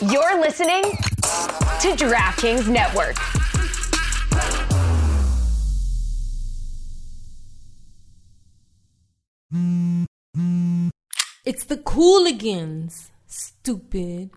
You're listening to DraftKings Network. It's the Cooligans, stupid.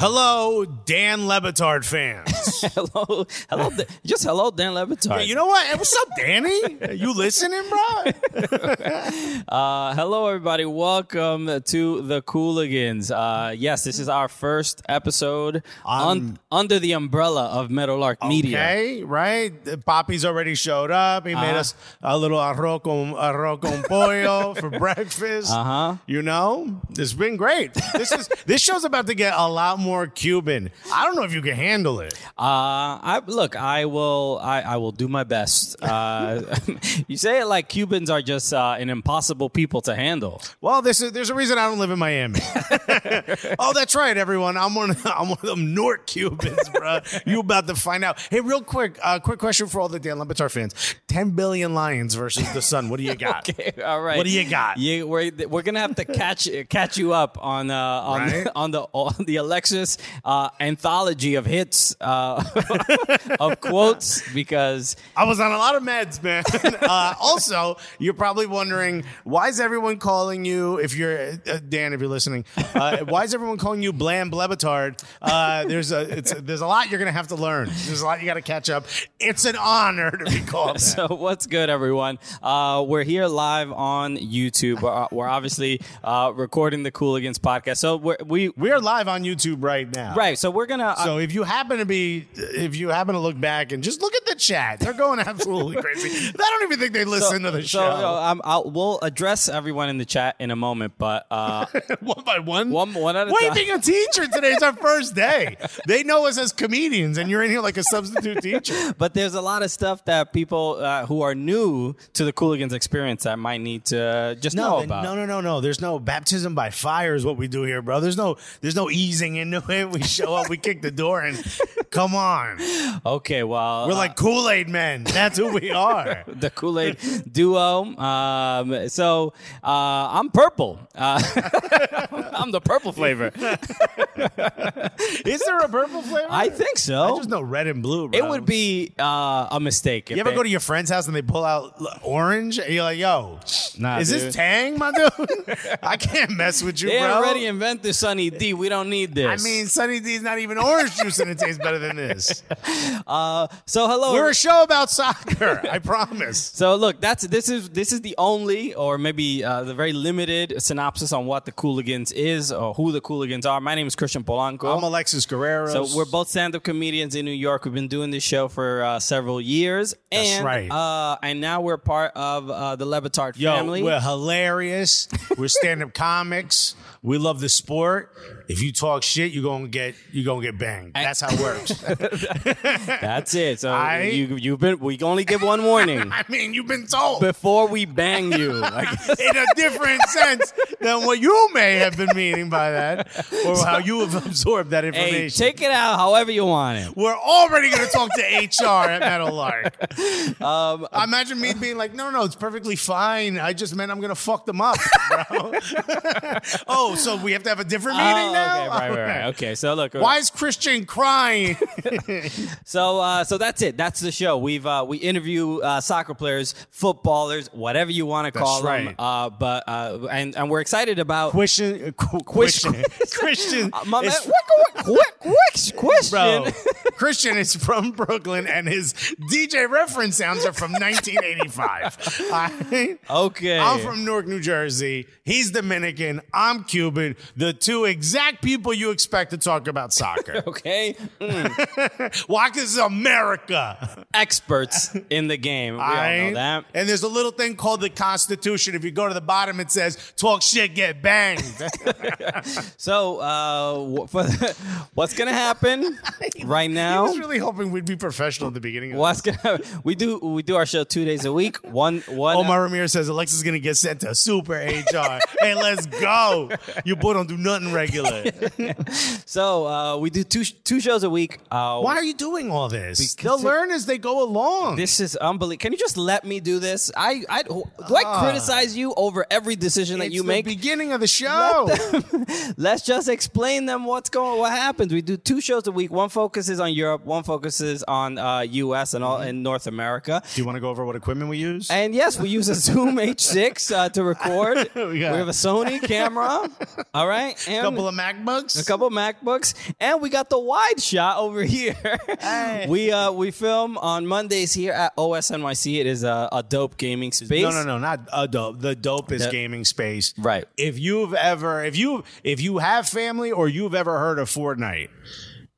Hello, Dan LeBatard fans. hello, hello, just hello, Dan LeBatard. Hey, you know what? Hey, what's up, Danny? You listening, bro? uh, hello, everybody. Welcome to the Cooligans. Uh, yes, this is our first episode un- under the umbrella of Meadowlark Media. Okay, right? Poppy's already showed up. He made us a little arroz con, arroz con pollo for breakfast. Uh-huh. You know, it's been great. This is this show's about to get a lot more Cuban. I don't know if you can handle it. Uh, I look. I will. I, I will do my best. Uh, you say it like Cubans are just uh, an impossible people to handle. Well, this is, there's a reason I don't live in Miami. oh, that's right, everyone. I'm one. Of, I'm one of them North Cubans, bro. You about to find out. Hey, real quick, uh, quick question for all the Dan LeBatard fans: Ten billion Lions versus the Sun. What do you got? Okay, all right. What do you got? You, we're we're gonna have to catch catch you up on uh, on Right. on the on the Alexis uh, anthology of hits uh, of quotes because I was on a lot of meds, man. uh, also, you're probably wondering why is everyone calling you? If you're uh, Dan, if you're listening, uh, why is everyone calling you Blam Blebitard? Uh, there's a it's, there's a lot you're gonna have to learn. There's a lot you got to catch up. It's an honor to be called. So what's good, everyone? Uh, we're here live on YouTube. We're, we're obviously uh, recording the Cooligans podcast. So we're, we we are live on YouTube right now. right. So we're gonna. uh, So if you happen to be, if you happen to look back and just look at the chat, they're going absolutely crazy. I don't even think they listen to the so, show uh, I'm, I'll, we'll address everyone in the chat in a moment, but uh, one by one. one one at a Why time. being a teacher today? It's our first day. They know us as comedians, and you're in here like a substitute teacher. But there's a lot of stuff that people uh, who are new to the Cooligans experience that might need to just know about. no, no, no, no. There's no baptism by fire is what we do here, bro. There's no, there's no easing into We show up, we kick the door, and come on, Okay, well, we're uh, like Kool Aid men. That's who we are. the Kool Aid duo. Um, so uh, I'm purple. Uh, I'm the purple flavor. Is there a purple flavor? I think so. I just know red and blue. Bro. it would be uh, a mistake. If You ever they- go to your friend's house and they pull out orange, and you're like, "Yo, Nah, is dude. this Tang, my dude? I can't mess with you, bro. They bro." already invented Sunny D. We don't need this. I mean, Sunny D's not even orange juice, and it tastes better than this. so hello. We're a show about soccer. I promise. So look, that's this is this is the only, or maybe uh, the very limited synopsis on what the Cooligans is or who the Cooligans are. My name is Christian Polanco. I'm Alexis Guerrero. so we're both stand-up comedians in New York. We've been doing this show for uh, several years, That's and right. uh, and now we're part of uh, the LeBatard Yo, family. we're hilarious. We're stand-up comics. We love the sport. If you talk shit, you're gonna get you're gonna get banged. That's how it works. That's it. So I- you you've been. We only give one warning I mean, you've been told before we bang you. I guess. in a different sense than what you may have been meaning by that, or how you have absorbed that information. Hey, take it out however you want it. We're already going to talk to HR at Meadowlark. Um, Imagine me being like, no, no, it's perfectly fine. I just meant I'm going to fuck them up, bro. oh, so we have to have a different meeting Oh, now? okay, right, right, right. Okay, so look. Why is Christian crying? So, uh, so that's it. That's the show. We've uh, we interview uh, soccer players, footballers, whatever you want to call them. right. Uh, but uh, and and we're excited about. Christian, Christian, Christian, Uh, my man, quick, quick, quick, question. Bro, Christian is from Brooklyn and his DJ reference sounds are from 1985. I, Okay. I'm from Newark, New Jersey. He's Dominican. I'm Cuban. The two exact people you expect to talk about soccer. Okay, Why? Because America. experts in the game. We all know that. And there's a little thing called the Constitution. If you go to the bottom, it says, talk shit, get banged. So, uh, what's gonna happen right now? I was really hoping we'd be professional at the beginning. Of What's gonna we do we do our show two days a week. One one Omar Ramirez says Alexa's gonna get sent to super HR. hey, let's go. Your boy don't do nothing regular. so uh, we do two two shows a week. Uh, Why are you doing all this? They'll learn as they go along. This is unbelievable. Can you just let me do this? I, I do I criticize you over every decision that you the make. beginning of the show. Let's just explain them what's going, what happens. We do two shows a week. One focuses on Europe. One focuses on uh, U.S. and all in North America. do you want to go over what equipment we use? And yes, we use a Zoom H6 uh, to record. We we, have a Sony camera. All right, a couple of MacBooks. a couple of MacBooks, and we got the wide shot over here. We uh we film on Mondays here at OSNYC. It is a, a dope gaming space. No, no, no, not a dope. The dope is The- gaming space. Right. If you've ever, if you, if you have family or you've ever heard of Fortnite,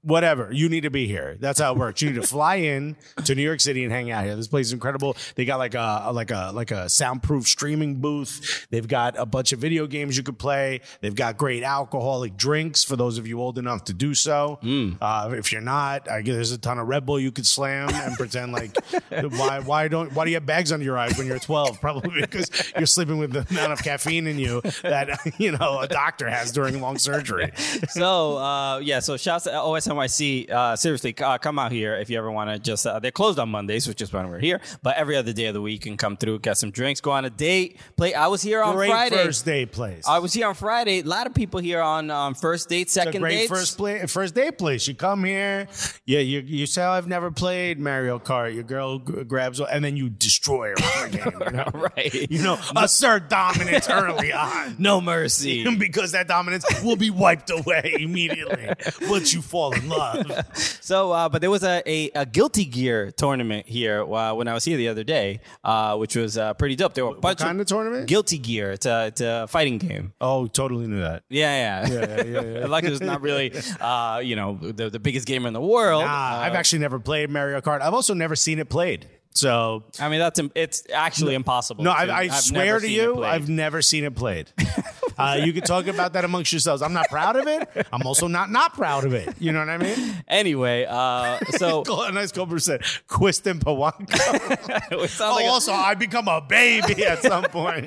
whatever, you need to be here. That's how it works. You need to fly in to New York City and hang out here. This place is incredible. They got like a, like a, like a soundproof streaming booth. They've got a bunch of video games you could play. They've got great alcoholic drinks for those of you old enough to do so. Uh, if you're not, I guess there's a ton of Red Bull you could slam and pretend like why why don't why do you have bags under your eyes when you're 12? Probably because you're sleeping with the amount of caffeine in you that you know a doctor has during long surgery. so uh, yeah, so shouts to OSNYC. Uh, seriously, uh, come out here if you ever want to. Just uh, they're closed on Mondays, which is when we're here. But every other day of the week, you can come through, get some drinks, go on a date, play. I was here on Great Friday. first date place. I was here on Friday. A lot of people here on um, first date, second great dates. first play, first date place. You come here, yeah. You you say oh, I've never played Mario Kart. Your girl g- grabs, and then you destroy her game. You know, right. You know, assert dominance early on. no mercy. because that dominance will be wiped away immediately once you fall in love. So, uh, but there was a, a, a Guilty Gear tournament here uh, when I was here the other day, uh, which was uh, pretty dope. There were a bunch kind of tournament? Guilty Gear. It's a, it's a fighting game. Oh, totally knew that. Yeah, yeah, yeah, yeah. yeah. like it's not really, uh, you know, the, the biggest gamer in the world. Nah, Uh, I've actually never played Mario Kart. I've also never seen it played. So I mean, that's it's actually impossible. no, to- I, I swear to you. I've never seen it played. uh, you can talk about that amongst yourselves. I'm not proud of it. I'm also not not proud of it. You know what I mean? Anyway, uh, so a nice Cobra said, Quistin Pawanko. oh, like also, I become a baby at some point.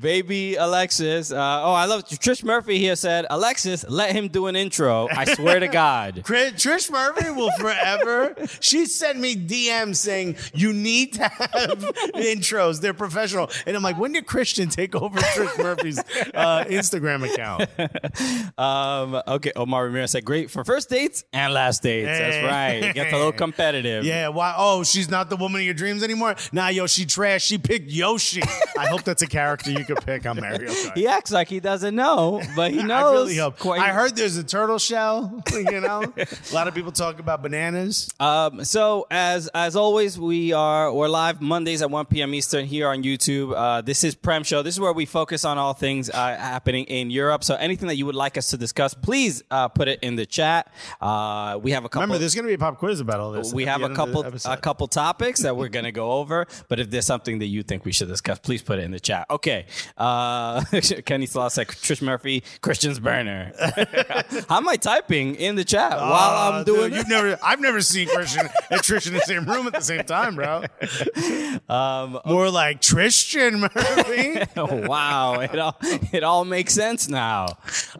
baby Alexis. Uh, oh, I love Trish Murphy here said, Alexis, let him do an intro. I swear to God. Trish Murphy will forever. She sent me DMs saying you need to have intros. They're professional, and I'm like, when did Christian take over Trish Murphy's uh, Instagram account? Um, okay, Omar Ramirez said, great for first dates and last dates. That's right. Gets a little competitive. Yeah, why? Oh, she's not the woman of your dreams anymore. Nah, yo, she trash. She picked Yoshi. I hope that's a character you could pick on Mario Kart. He acts like he doesn't know, but he knows. I really hope. quite- I heard there's a turtle shell. You know, a lot of people talk about bananas. Um, so as as always, we are we're live Mondays at 1 p.m. Eastern here on YouTube. Uh, this is Prem Show. This is where we focus on all things uh, happening in Europe. So anything that you would like us to discuss, please uh, put it in the chat. Uh, we have a couple. Remember, there's going to be a pop quiz about all this. we have a end of the couple a couple topics that we're gonna go over. But if there's something that you think we should discuss, please put it in the chat. Okay. Uh, Kenny said Trish Murphy, Christian's burner. How am I typing in the chat while Uh, I'm doing dude, you've never I've never seen Christian and Trish in the same room at the same time, bro. Um, More like Tristan Murphy. Oh, wow, it all it all makes sense now.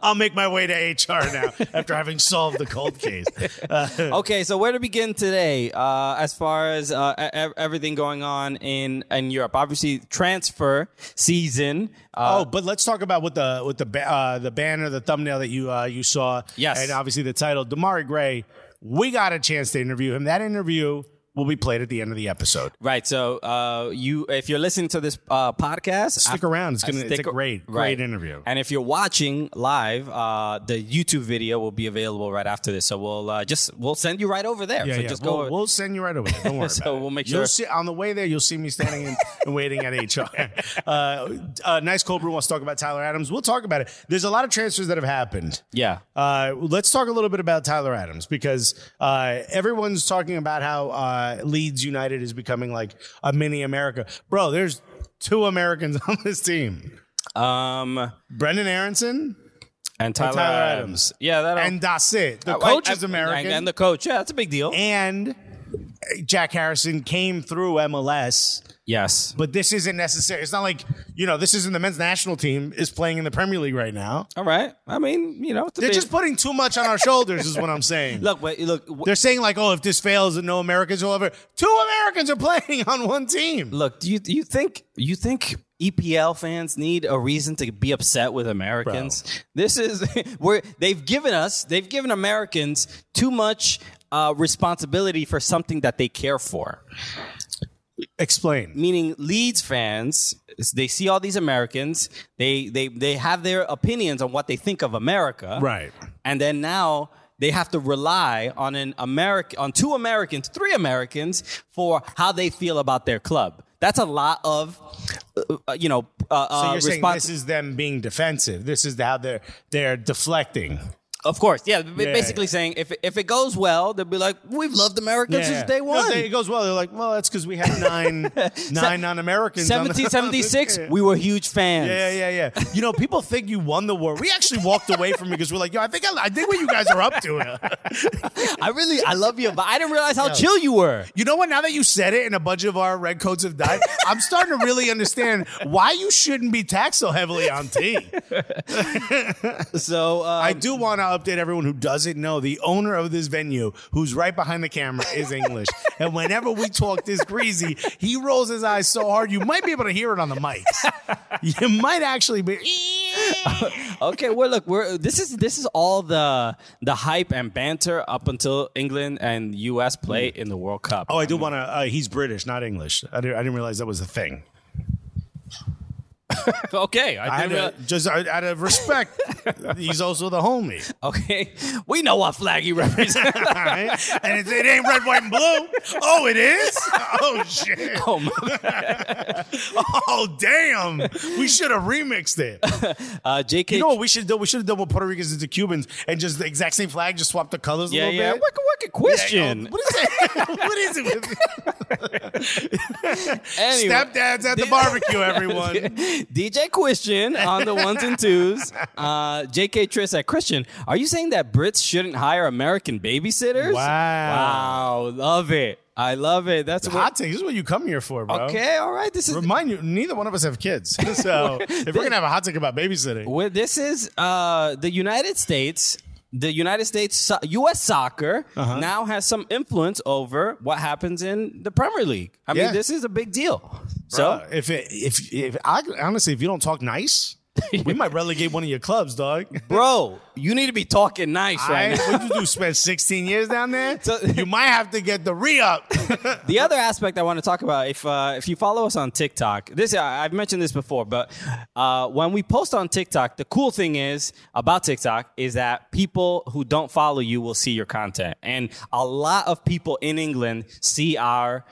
I'll make my way to HR now after having solved the cold case. Okay, so where to begin today? Uh, as far as uh, everything going on in in Europe, obviously transfer season. Uh, oh, but let's talk about what the with the ba- uh, the banner, the thumbnail that you uh, you saw. Yes. and obviously the title, Demarai Gray. We got a chance to interview him. That interview will be played at the end of the episode. Right. So, uh, you if you're listening to this uh, podcast, Stick I- around. It's gonna- it's stick- a great, great interview. And if you're watching live, uh, the YouTube video will be available right after this. So we'll uh, just we'll send you right over there. Yeah, so yeah. just we'll, go. we'll send you right over. There. Don't worry. so we'll make You'll sure- see on the way there. You'll see me standing in, and waiting at HR. Uh, uh, nice cold brew wants to talk about Tyler Adams. We'll talk about it. There's a lot of transfers that have happened. yeah. Uh, let's talk a little bit about Tyler Adams because uh, everyone's talking about how uh, Leeds United is becoming like a mini America. Bro, there's two Americans on this team. Um. Brenden Aaronson and Tyler, Tyler Adams. Adams. Yeah, that and that's it. The I- coach I- is American, and, and the coach. Yeah, that's a big deal. and Jack Harrison came through MLS. yes, But this isn't necessary. It's not like you know. This isn't the men's national team is playing in the Premier League right now. all right. I mean, you know, They're big- just putting too much on our shoulders. Is what I'm saying. look, but look, They're saying like, oh, if this fails, and no Americans will ever. Two Americans are playing on one team. look. Do you do you think you think EPL fans need a reason to be upset with Americans? This is where they've given us, they've given Americans too much uh, responsibility for something that they care for. Explain. meaning Leeds fans, they see all these Americans, they they they have their opinions on what they think of America, Right. And then now they have to rely on an American, on two Americans, three Americans for how they feel about their club. That's a lot of, uh, uh, you know, uh, So uh, you're saying respons- this is them being defensive. This is how they're they're deflecting. Of course, yeah. b- Yeah, basically saying if if it goes well, they'll be like, "We've loved Americans since day No, one." they- it goes well. They're like, well, that's because we had nine nine non-Americans. on the- 1776, Yeah. we were huge fans. Yeah, yeah, yeah. You know, people think you won the war. We actually walked away from it because we're like, yo, I think I, I think what you guys are up to. I really, I love you, but I didn't realize how chill you were. You know what? Now that you said it, and a bunch of our red coats have died, I'm starting to really understand why you shouldn't be taxed so heavily on tea. So um, I do want to update everyone who doesn't know the owner of this venue, who's right behind the camera, is English. and whenever we talk this greasy, he rolls his eyes so hard you might be able to hear it on the mics. You might actually be. okay, well, look, we're this is this is all the the hype and banter up until England and U.S. play in the World Cup. Oh, I do want to. Uh, he's British, not English. I didn't, I didn't realize that was a thing. okay, I I had didn't to, realize- just out of respect, he's also the homie. okay, we know what flag he represents. And it, it ain't red, white, and blue. Oh, it is? Oh, shit. oh my, Oh, damn. We should have remixed it. uh, J.K. You know what we should do? We should have done what Puerto Ricans did to Cubans and just the exact same flag, just swap the colors a little yeah. bit. What, what question? Yeah, what is it? what is it? with Anyway. Stepdads at the barbecue, everyone. DJ Christian on the ones and twos. Uh, JK Triss at Christian, are you saying that Brits shouldn't hire American babysitters? Wow. Wow. Love it. I love it. That's what. Hot take. This is what you come here for, bro. Okay, all right. This is Remind you, neither one of us have kids. So if we're gonna have a hot take about babysitting, well, this is uh, the United States. The United States, U.S. soccer Uh-huh. now has some influence over what happens in the Premier League. I Yeah. mean, this is a big deal. So, if it, if if I honestly, if you don't talk nice, we might relegate one of your clubs, dog. bro, you need to be talking nice right I, now. what you do? Spend 16 years down there? So- you might have to get the re up. The other aspect I want to talk about, if uh, if you follow us on TikTok, this I- I've mentioned this before, but uh, when we post on TikTok, the cool thing is about TikTok is that people who don't follow you will see your content, and a lot of people in England see our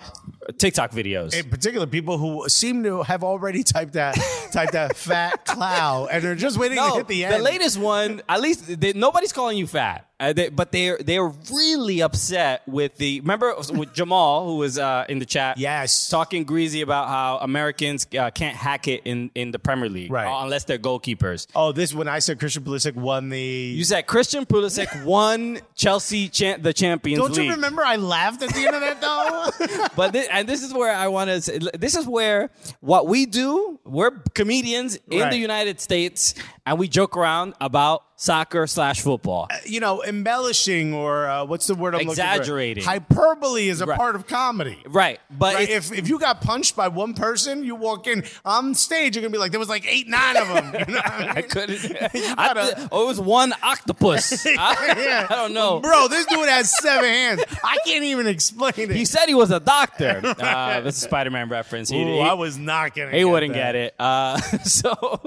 TikTok videos. In particular, people who seem to have already typed that typed that fat clow, and they're just waiting to hit the end. The latest one, at least they, nobody's calling you fat. Uh, they, but they're they're really upset with the remember with Jamal who was uh, in the chat Yes. talking greasy about how Americans uh, can't hack it in, in the Premier League Right. uh, unless they're goalkeepers. oh, this when I said Christian Pulisic won the. You said Christian Pulisic won Chelsea cha- the Champions don't League. you remember I laughed at the end of that though? But thi- and this is where I want to. say This is where what we do. We're comedians in Right. the United States, and we joke around about soccer slash football. you know, embellishing or uh, what's the word I'm Exaggerating. Hyperbole is a Right. part of comedy. Right, but Right? If if you got punched by one person, you walk in on stage, you're gonna be like, there was like eight, nine of them. You know I mean? I couldn't. I, gotta- oh, it was one octopus. I, Yeah. I don't know. Bro, this dude has seven hands. I can't even explain it. He said he was a doctor. Uh, that's a Spider-Man reference. He, Ooh, he, I was not gonna. he get wouldn't that. get it. Uh, so,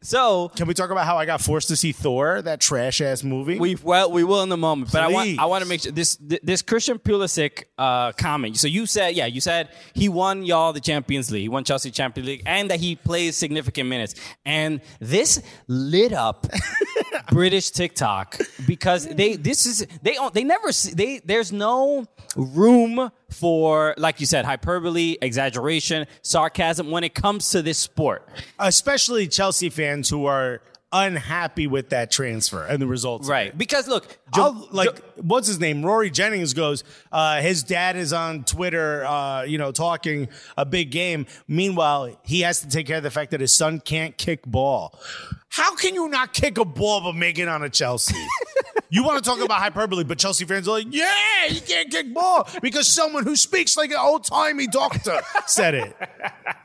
so Can we talk about how I got forced to see Thor, that trash ass movie? we well we will in a moment. But I want I want to make sure this this Christian Pulisic uh, comment. So you said yeah, you said he won y'all the Champions League, he won Chelsea Champions League, and that he plays significant minutes. And this lit up British TikTok because they this is they don't they never see, they there's no room for like you said hyperbole, exaggeration, sarcasm when it comes to this sport. especially Chelsea fans who are unhappy with that transfer and the results. of Right. Because look, I'll- like Jo- what's his name? Rory Jennings goes. Uh, his dad is on Twitter, uh, you know, talking a big game. Meanwhile, he has to take care of the fact that his son can't kick ball. How can you not kick a ball but make it on a Chelsea? you want to talk about hyperbole, but Chelsea fans are like, "Yeah, you can't kick ball because someone who speaks like an old timey doctor said it."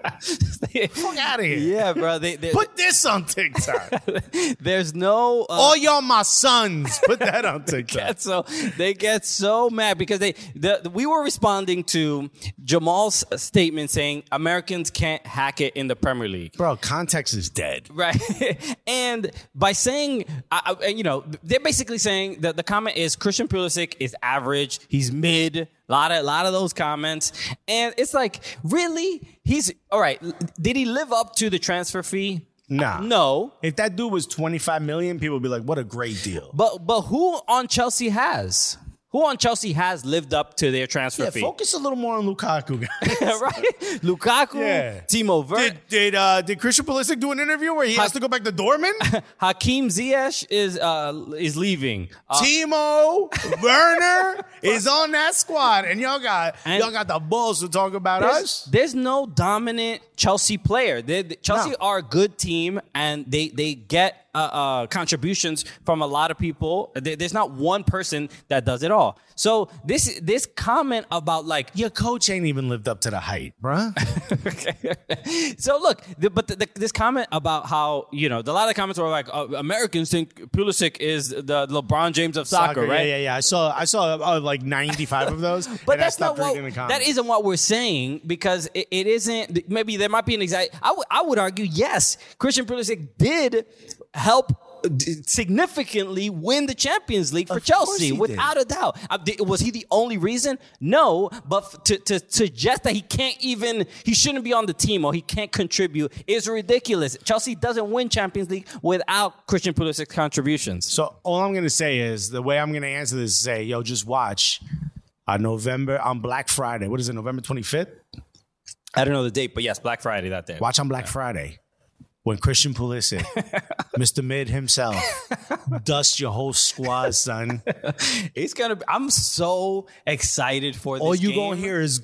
Fuck out of here. yeah, bro. They, Put this on TikTok. there's no. Uh, All y'all my sons. Put that on TikTok. get so they get so mad because they the, the- we were responding to Jamal's statement saying Americans can't hack it in the Premier League. Bro, context is dead. Right. and by saying, I, I, you know, they're basically saying that the comment is Christian Pulisic is average. He's mid. A lot of, lot of those comments. And it's like, really? He's, all right. Did he live up to the transfer fee? Nah. No. If that dude was 25 million, people would be like, what a great deal. But, but who on Chelsea has? Who on Chelsea has lived up to their transfer Yeah, fee? focus a little more on Lukaku, guys. right? Lukaku, Yeah. Timo Werner, Did did uh, did Christian Pulisic do an interview where he has to go back to Dortmund? Hakim Ziyech is uh is leaving. Uh, Timo Werner is on that squad, and y'all got And- y'all got the balls to talk about there's, us. there's no dominant Chelsea player. They, they- Chelsea No. are a good team, and they they get uh, uh, contributions from a lot of people. There's not one person that does it all. So this this comment about like Your coach ain't even lived up to the height, bruh. so look, the, but the, the, this comment about how you know a lot of comments were like uh, Americans think Pulisic is the LeBron James of soccer, right? Yeah, yeah, yeah. I saw I saw uh, like 95 of those, But that's not what the that isn't what we're saying because it, it isn't. Maybe there might be an exact. I I would argue yes, Christian Pulisic did help significantly win the Champions League for Of Chelsea he did. without a doubt. Uh, Was he the only reason? No, but f- to, to suggest that he can't even he shouldn't be on the team or he can't contribute is ridiculous. Chelsea doesn't win Champions League without Christian Pulisic's contributions. So all I'm gonna say is the way I'm gonna answer this is say, yo, just watch on November on Black Friday. What is it, November 25th? I don't know the date, but yes, Black Friday that day. Watch on Black Friday when Christian Pulisic, Mr. Mid himself, dust your whole squad, son. It's gonna. Be, I'm so excited for this. All you game. gonna hear is.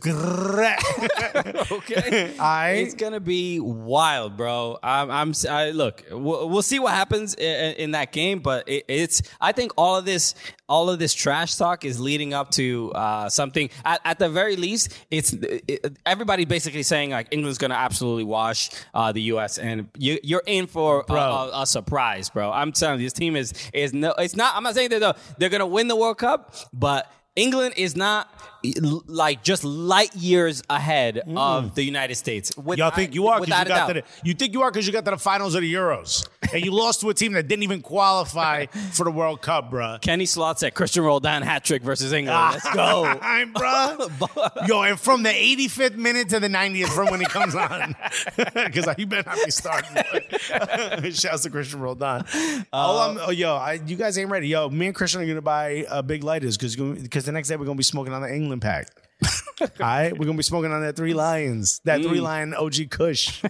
Okay, I it's gonna be wild, bro. I'm. I'm I, look. We'll, we'll see what happens in, in that game, but it, it's. I think all of this, all of this trash talk is leading up to uh, something. At, at the very least, it's it, everybody basically saying like England's gonna absolutely wash uh, the U.S. and you, you're in for a, a, a surprise, bro. I'm telling you, this team is is no. It's not. I'm not saying that they're, they're gonna win the World Cup, but. England is not like just light years ahead of the United States. With- Y'all think you are because you got to the, you think you are because you got to the finals of the Euros and you lost to a team that didn't even qualify for the World Cup, bruh. Kenny Sloth said Cristian Roldan hat trick versus England. Let's go. I'm, bruh. Yo, and from the 85th minute to the 90th from when he comes on. Because he better not be starting. Shouts to Cristian Roldan. oh, I'm, oh, yo, I, you guys ain't ready. Yo, me and Christian are going to buy uh, big lighters because because the next day we're going to be smoking on the England pack. All right, we're gonna be smoking on that three lions, that three lion OG Kush.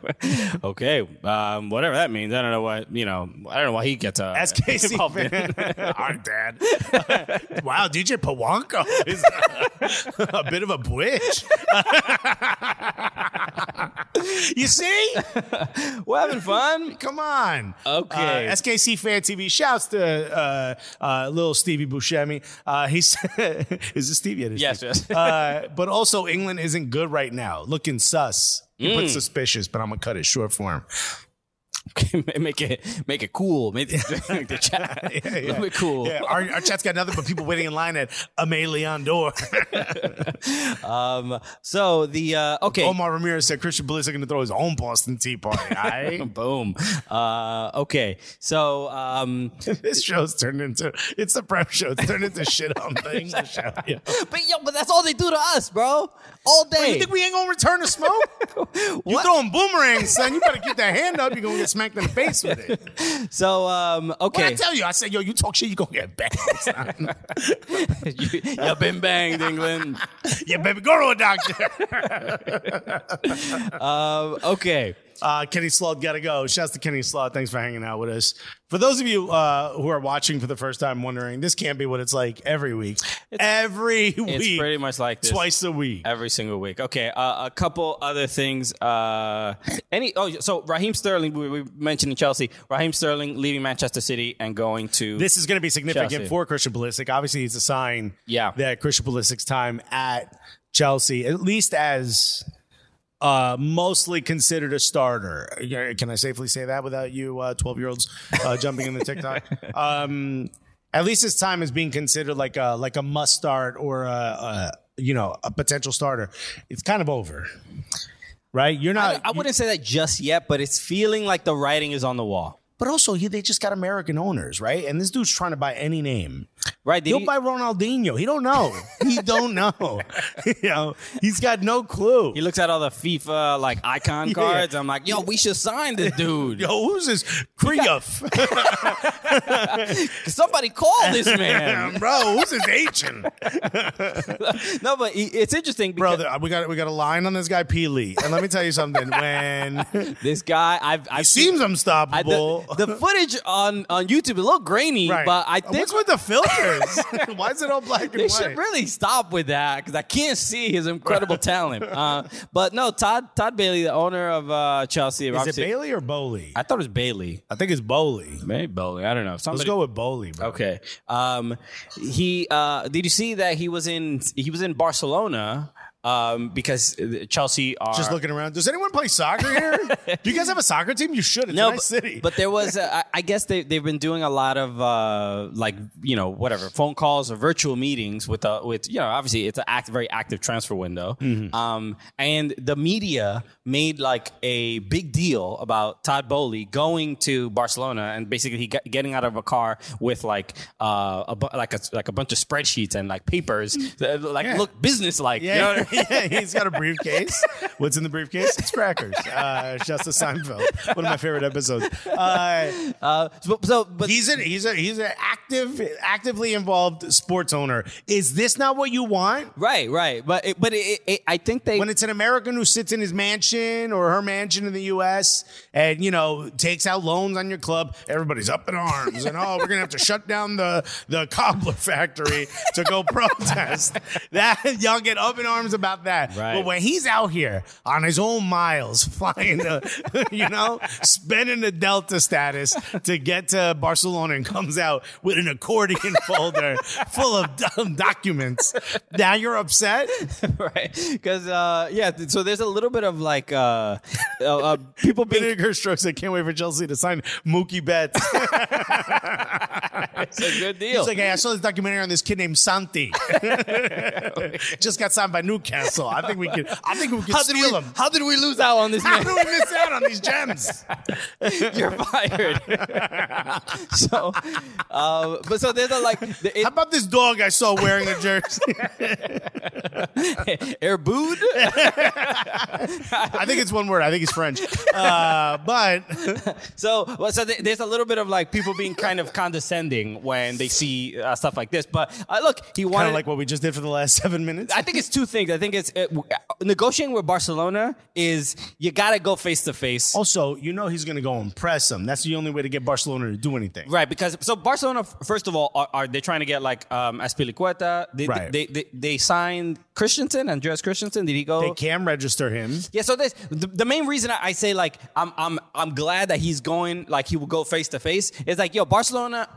okay, um, whatever that means. I don't know what you know. I don't know why he gets uh, SKC involved in. dad. wow, DJ Pawanko is a bit of a butch. you see? We're having fun. Come on. Okay. Uh, SKC Fan TV. Shouts to uh, uh, little Stevie Buscemi. Uh, he said, is it Stevie? Yeah, it is Yes, yes. Uh, but also, England isn't good right now. Looking sus. He Mm. put suspicious, but I'm to cut it short for him. make it make it cool. Make the, make the chat a little bit cool. Yeah, our, our chat's got nothing but people waiting in line at Amelie Door. Um. So the uh, okay. Omar Ramirez said Christian Pulisic going to throw his own Boston Tea Party. Right? Boom. Uh, okay. So um, this show's turned into it's a prep show. It's turned into shit on show. Yeah. but yo, but that's all they do to us, bro. All day. You think we ain't gonna return the smoke? you What? throwing boomerangs, son. You better keep that hand up. You're gonna get smacked in the face with it. so um, What okay. I tell you, I said, yo, you talk shit, you gonna get banged. you, you been banged, England. yeah, baby, go to a doctor. Um, okay. Uh, Kenny Sloth got to go. Shouts to Kenny Sloth. Thanks for hanging out with us. For those of you uh, who are watching for the first time, wondering this can't be what it's like every week. It's, every It's week, it's pretty much like this. twice a week. Every single week. Okay, uh, a couple other things. Uh, any? Oh, so Raheem Sterling. We, we mentioned in Chelsea. Raheem Sterling leaving Manchester City and going to. This is going to be significant Chelsea. for Christian Pulisic. Obviously, it's a sign Yeah. that Christian Pulisic's time at Chelsea, at least as uh, mostly considered a starter. Can I safely say that without you uh, 12 year olds uh, jumping in the TikTok? Um, at least his time is being considered like a like a must start or a, a you know a potential starter. It's kind of over, right? You're not. I, I wouldn't say that just yet, but it's feeling like the writing is on the wall. But also, he, they just got American owners, right? And this dude's trying to buy any name. Right? He'll he- buy Ronaldinho. He don't know. he don't know. you know, he's got no clue. He looks at all the FIFA like icon Yeah. cards. I'm like, yo, we should sign this dude. Yo, who's this? Cruyff. Somebody call this man. Bro, who's his agent? no, but he- it's interesting because th- uh, we got we got a line on this guy, P. Lee. And let me tell you something. When this guy, I've, I've seems I, unstoppable. the, the footage on, on YouTube is a little grainy, Right. but I think What's with the filters? Why is it all black and They white? should really stop with that because I can't see his incredible talent. Uh, but no, Todd Todd Bailey, the owner of uh, Chelsea, Is it obviously- Bailey or Boehly? I thought it was Bailey. I think it's Boehly. Maybe Bailey. I don't know. Let's Somebody, go with Boehly, bro. Okay. Um, he uh, did you see that he was in he was in Barcelona um, because Chelsea are Just looking around. Does anyone play soccer here? Do you guys have a soccer team? You should. It's no, a nice but, city. but there was, uh, I- I guess they they've been doing a lot of uh, like you know whatever phone calls or virtual meetings with uh, with you know obviously it's a act, very active transfer window, Mm-hmm. um, and the media made like a big deal about Todd Boehly going to Barcelona and basically he got, getting out of a car with like uh, a bu- like a like a bunch of spreadsheets and like papers that, like Yeah. look business like Yeah, you know I mean? yeah, he's got a briefcase. What's in the briefcase? It's crackers. Uh, Justice Seinfeld, one of my favorite episodes. Uh, Uh, so, so but he's a he's a he's an active, actively involved sports owner. Is this not what you want? right right but it, but it, it, I think they When it's an American who sits in his mansion or her mansion in the U.S. and you know takes out loans on your club, everybody's up in arms and oh, we're gonna have to shut down the the cobbler factory to go protest. That y'all get up in arms about that. Right. But when he's out here on his own miles, flying to, you know, spending the Delta status to get to Barcelona and comes out with an accordion folder full of dumb documents, now you're upset. right because uh yeah so there's a little bit of like uh, uh, uh people being Vinegar Strokes. I can't wait for Chelsea to sign Mookie Betts. it's a good deal He's like, hey, I saw this documentary on this kid named Santi. Just got signed by Newcastle. I think we could. I think we could how steal we him. how did we lose out on this How man do we miss out on these gems? you're fired so uh but so there's a like the, How about this dog I saw wearing a jersey? it, air booed I think it's one word. I think it's French. Uh, but so well, so th- there's a little bit of like people being kind of condescending when they see uh, stuff like this but uh, look he kind wanted of like what we just did for the last seven minutes. I think it's two things. I think it's it, negotiating with Barcelona is you got to go face to face. also, you know he's going to go impress them. That's the only way to get Barcelona to do anything. Right, because so Barcelona, first of all, are, are they trying to get like um, Azpilicueta? They, Right. they, they, they signed Christensen, Andreas Christensen. Did he go? They can register him. Yeah, so this the, the main reason I, I say like I'm I'm I'm glad that he's going like he will go face to face is like yo Barcelona.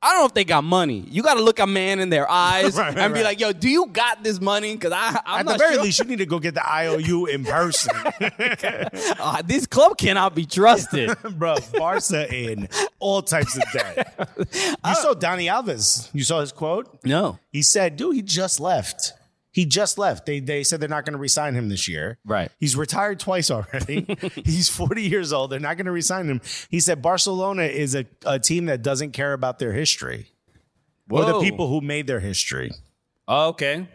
I don't know if they got money. You got to look a man in their eyes Right, right, and be right. like, "Yo, do you got this money?" Because I, I'm At the very sure. least, you need to go get the IOU in person. Uh, this club cannot be trusted. Bro, Barca in all types of debt. You saw Dani Alves. You saw his quote? no, He said, dude, he just left. He just left. They they said they're not going to resign him this year. Right. He's retired twice already. He's 40 years old. They're not going to resign him. He said Barcelona is a, a team that doesn't care about their history or the people who made their history. Oh, okay.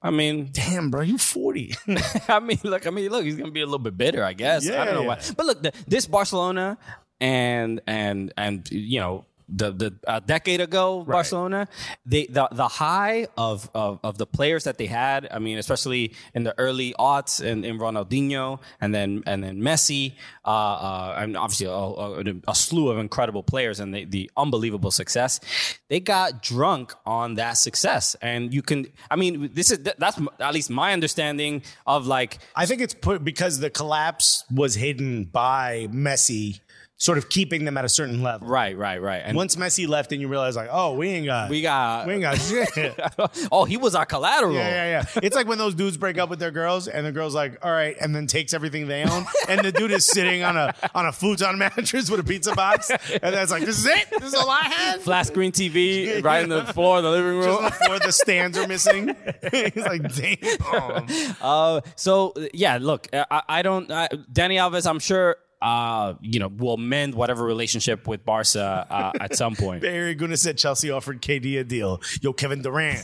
I mean, Damn, bro, you 40. I mean, look, I mean, look, he's gonna be a little bit bitter, I guess. Yeah, I don't know Yeah. why, but look, the, this Barcelona and and and you know the, the a decade ago Barcelona. They the the high of, of of the players that they had. I mean, especially in the early aughts and in Ronaldinho and then and then Messi, uh, uh, and obviously a, a, a slew of incredible players and the, the unbelievable success. They got drunk on that success, and you can. I mean, this is that's at least my understanding of like I think it's put because the collapse was hidden by Messi, sort of keeping them at a certain level. right, right, right. And Once Messi left, and you realize like, oh, we ain't got, we got we ain't got shit. oh, he was our collateral. yeah, yeah. Yeah. it's like when those dudes break up with their girls, and the girl's like, all right, and then takes everything they own, and the dude is sitting on a on a futon mattress with a pizza box, and that's like, this is it. This is all I had. Flat screen TV right in the floor of the living Just room. before the stands are missing. He's like, damn. Uh, so yeah, look, I, I don't. I, Dani Alves, I'm sure. Uh, you know, will mend whatever relationship with Barca uh, at some point. Barry Guna said Chelsea offered KD a deal. Yo, Kevin Durant.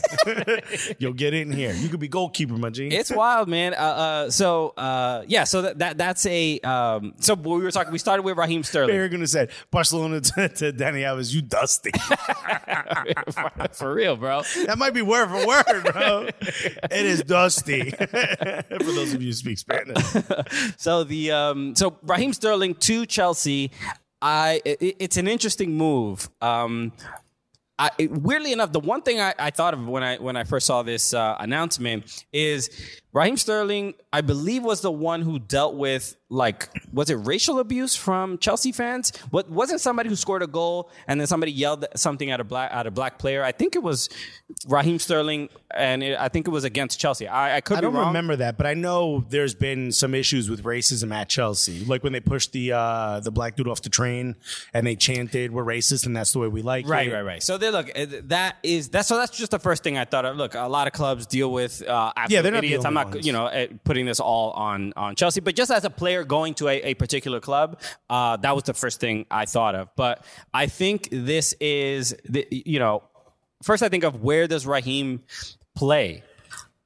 Yo, get in here. You could be goalkeeper, my G. It's wild, man. Uh, uh, so uh, yeah, so that, that that's a um, so we were talking. We started with Raheem Sterling Barry Guna said Barcelona to, to Dani Alves, you dusty. for real, bro. that might be word for word, bro. It is dusty. for those of you who speak Spanish. So the um, so Raheem Sterling to Chelsea, I it, it's an interesting move. Um, I, weirdly enough, the one thing I, I thought of when I when I first saw this uh, announcement is Raheem Sterling. I believe was the one who dealt with like was it racial abuse from Chelsea fans? What wasn't somebody who scored a goal and then somebody yelled something at a black at a black player? I think it was Raheem Sterling, and it, I think it was against Chelsea. I, I could I be don't wrong. remember that, but I know there's been some issues with racism at Chelsea. Like when they pushed the uh, the black dude off the train and they chanted, "We're racist," and that's the way we like Right, it. right, right. So they look that is that's so that's just the first thing I thought of. Look, a lot of clubs deal with uh, Yeah, they're not idiots. I'm only not ones. you know uh, putting this all on on Chelsea, but just as a player going to a, a particular club, uh, that was the first thing I thought of. But I think this is the, you know first I think of where does Raheem play.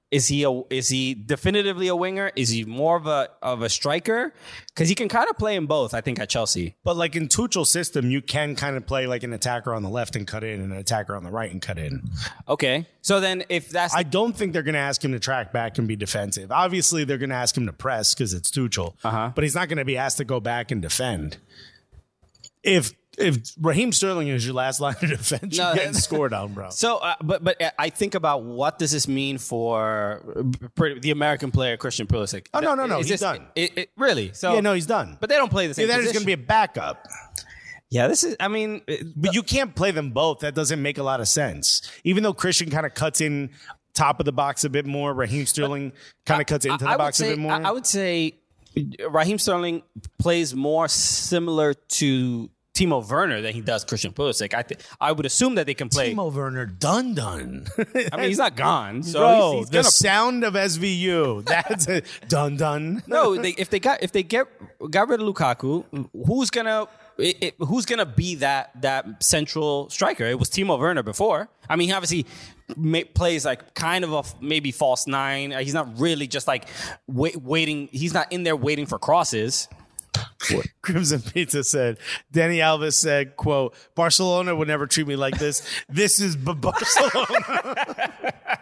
Is he a, is he definitively a winger? Is he more of a of a striker? Because he can kind of play in both. I think at Chelsea. But like in Tuchel's system, you can kind of play like an attacker on the left and cut in, and an attacker on the right and cut in. Okay, so then if that's I don't think they're going to ask him to track back and be defensive. Obviously, they're going to ask him to press because it's Tuchel, Uh-huh. but he's not going to be asked to go back and defend. If if Raheem Sterling is your last line of defense, No, you're getting scored on, bro. So, uh, but but I think about what does this mean for uh, the American player Christian Pulisic? Oh, no, no, no, Is he's this- done. It, it- really? So yeah, no, he's done. But they don't play the same. yeah, that is going to be a backup. yeah, this is. I mean, But you can't play them both. That doesn't make a lot of sense. Even though Christian kind of cuts in top of the box a bit more, Raheem Sterling kind of cuts into I- I the would box say- a bit more. I, I would say Raheem Sterling plays more similar to Timo Werner than he does Christian Pulisic. I th- I would assume that they can play. Timo Werner done done. I mean, he's not gone, so Bro, he's, he's the gonna sound of SVU. That's a done done. No, they, if they got if they get got rid of Lukaku, who's gonna it, it- who's gonna be that that central striker? It was Timo Werner before. I mean, he obviously ma- plays like kind of a f- maybe false nine. He's not really just like wait, waiting. He's not in there waiting for crosses. Crimson Pizza said, Dani Alves said, quote, Barcelona would never treat me like this. This is Barcelona.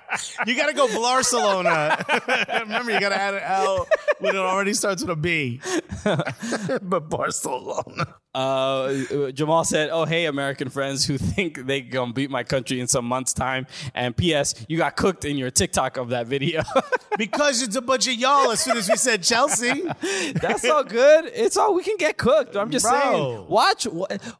you got to go Barcelona. Remember, you got to add an L when it already starts with a B. but Barcelona. Uh, Jamal said, "Oh hey, American friends who think they gonna beat my country in some months' time." And P.S. You got cooked in your TikTok of that video. Because it's a bunch of y'all as soon as we said Chelsea. That's all good. It's all we can get cooked. I'm just Bro. saying. Watch,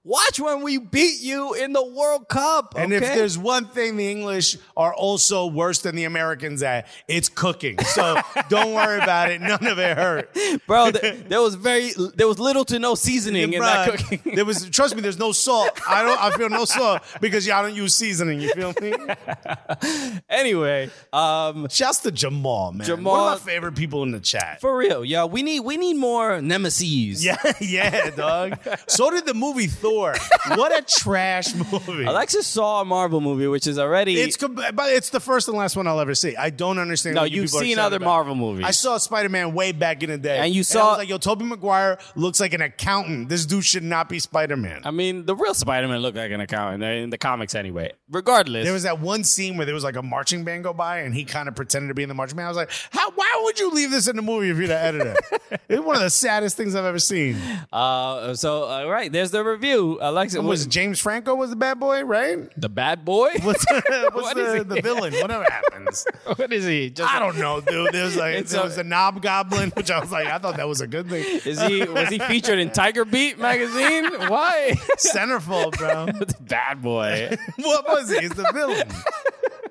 watch when we beat you in the World Cup. And if there's one thing the English are also worse than the Americans at, it's cooking. So don't worry about it. None of it hurt. bro, th- there was very, there was little to no seasoning in that Bruh, cooking. there was trust me, there's no salt. I don't I feel no salt because y'all don't use seasoning, you feel me? anyway, um, Shouts to Jamal, man. Jamal- One of my favorite people in the chat. for real, yo, we need, we need more nemesis. Yeah, yeah, dog. So did the movie Thor. What a trash movie. Alexis saw a Marvel movie, which is already. it's but it's the first and last one I'll ever see. I don't understand. no, what you you've seen other about. Marvel movies. I saw Spider Man way back in the day, And you I saw- was like, "Yo, Tobey Maguire looks like an accountant. This dude should not be Spider Man. I mean, the real Spider-Man looked like an account in the comics anyway. Regardless, There was that one scene where there was like a marching band go by, and he kind of pretended to be in the marching band. I was like, "How? Why would you leave this in the movie if you're the editor?" it's one of the saddest things I've ever seen. uh, so all right, there's the review. Alexa Was James Franco was the bad boy, right? the bad boy? What's, what's What the, he? the villain? Whatever happens. what is he? Just I don't know, dude. There was like It's there a- was a knob goblin, which I was like, I thought that was a good thing. Is he was he featured in Tiger Beat magazine? Why? Centerfold, bro. Bad boy. what was he? He's the villain.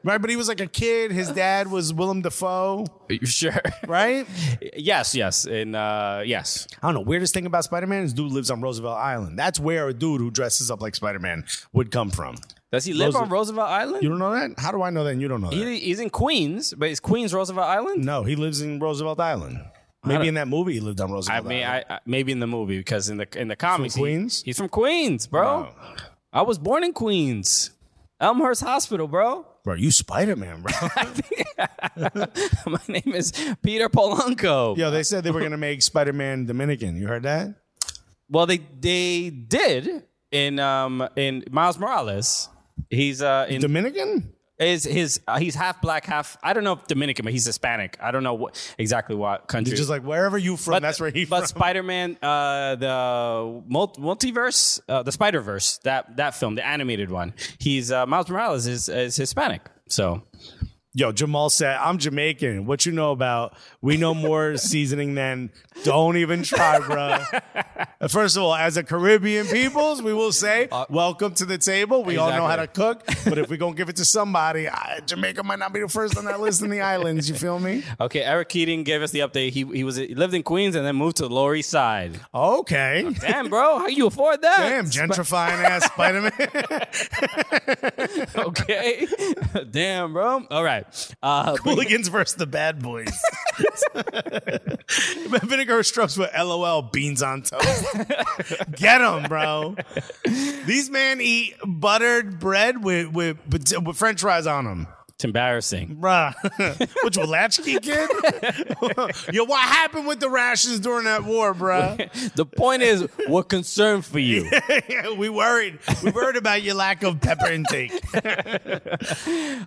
Right, but he was like a kid. His dad was Willem Dafoe, Are You sure? right? Yes, yes, and uh, yes. I don't know. Weirdest thing about Spider Man is dude lives on Roosevelt Island. That's where a dude who dresses up like Spider Man would come from. Does he live Roosevelt- on Roosevelt Island? You don't know that? How do I know that and you don't know that? He, he's in Queens, but is Queens Roosevelt Island? no, he lives in Roosevelt Island. Maybe in that movie he lived on I Roosevelt mean, Island. I, I maybe in the movie because in the in the comics, he- Queens? he's from Queens, bro. I was born in Queens, Elmhurst Hospital, bro. Bro, you Spider Man, bro. My name is Peter Polanco. Yo, they said they were gonna make Spider Man Dominican. You heard that? Well, they they did in um in Miles Morales. He's uh in Dominican? is his uh, he's half black, half I don't know if Dominican, but he's Hispanic. I don't know what exactly what country. It's just like wherever you from, that's where he But from. Spider Man, uh, the mul- multiverse, uh, the Spider Verse, that that film, the animated one. He's uh, Miles Morales is is Hispanic. So Yo, Jamal said, I'm Jamaican. What you know about? We know more seasoning than don't even try, bro. First of all, as a Caribbean peoples, we will say, uh, welcome to the table. We all know how to cook. But if we're going to give it to somebody, I, Jamaica might not be the first on that list in the islands. You feel me? okay, Eric Keating gave us the update. He he was he lived in Queens and then moved to the Lower East Side. Okay. Oh, damn, bro, how you afford that? Damn, gentrifying ass Spider Man. okay. Damn, bro. All right. Uh, Hooligans versus the bad boys. Vinegar strokes with LOL beans on toast. Get them, bro. These men eat buttered bread with with, with French fries on them. It's embarrassing. Bruh. Which was latchkey kid? Yo, what happened with the rations during that war, bruh? The point is, we're concerned for you. we worried. We worried about your lack of pepper intake.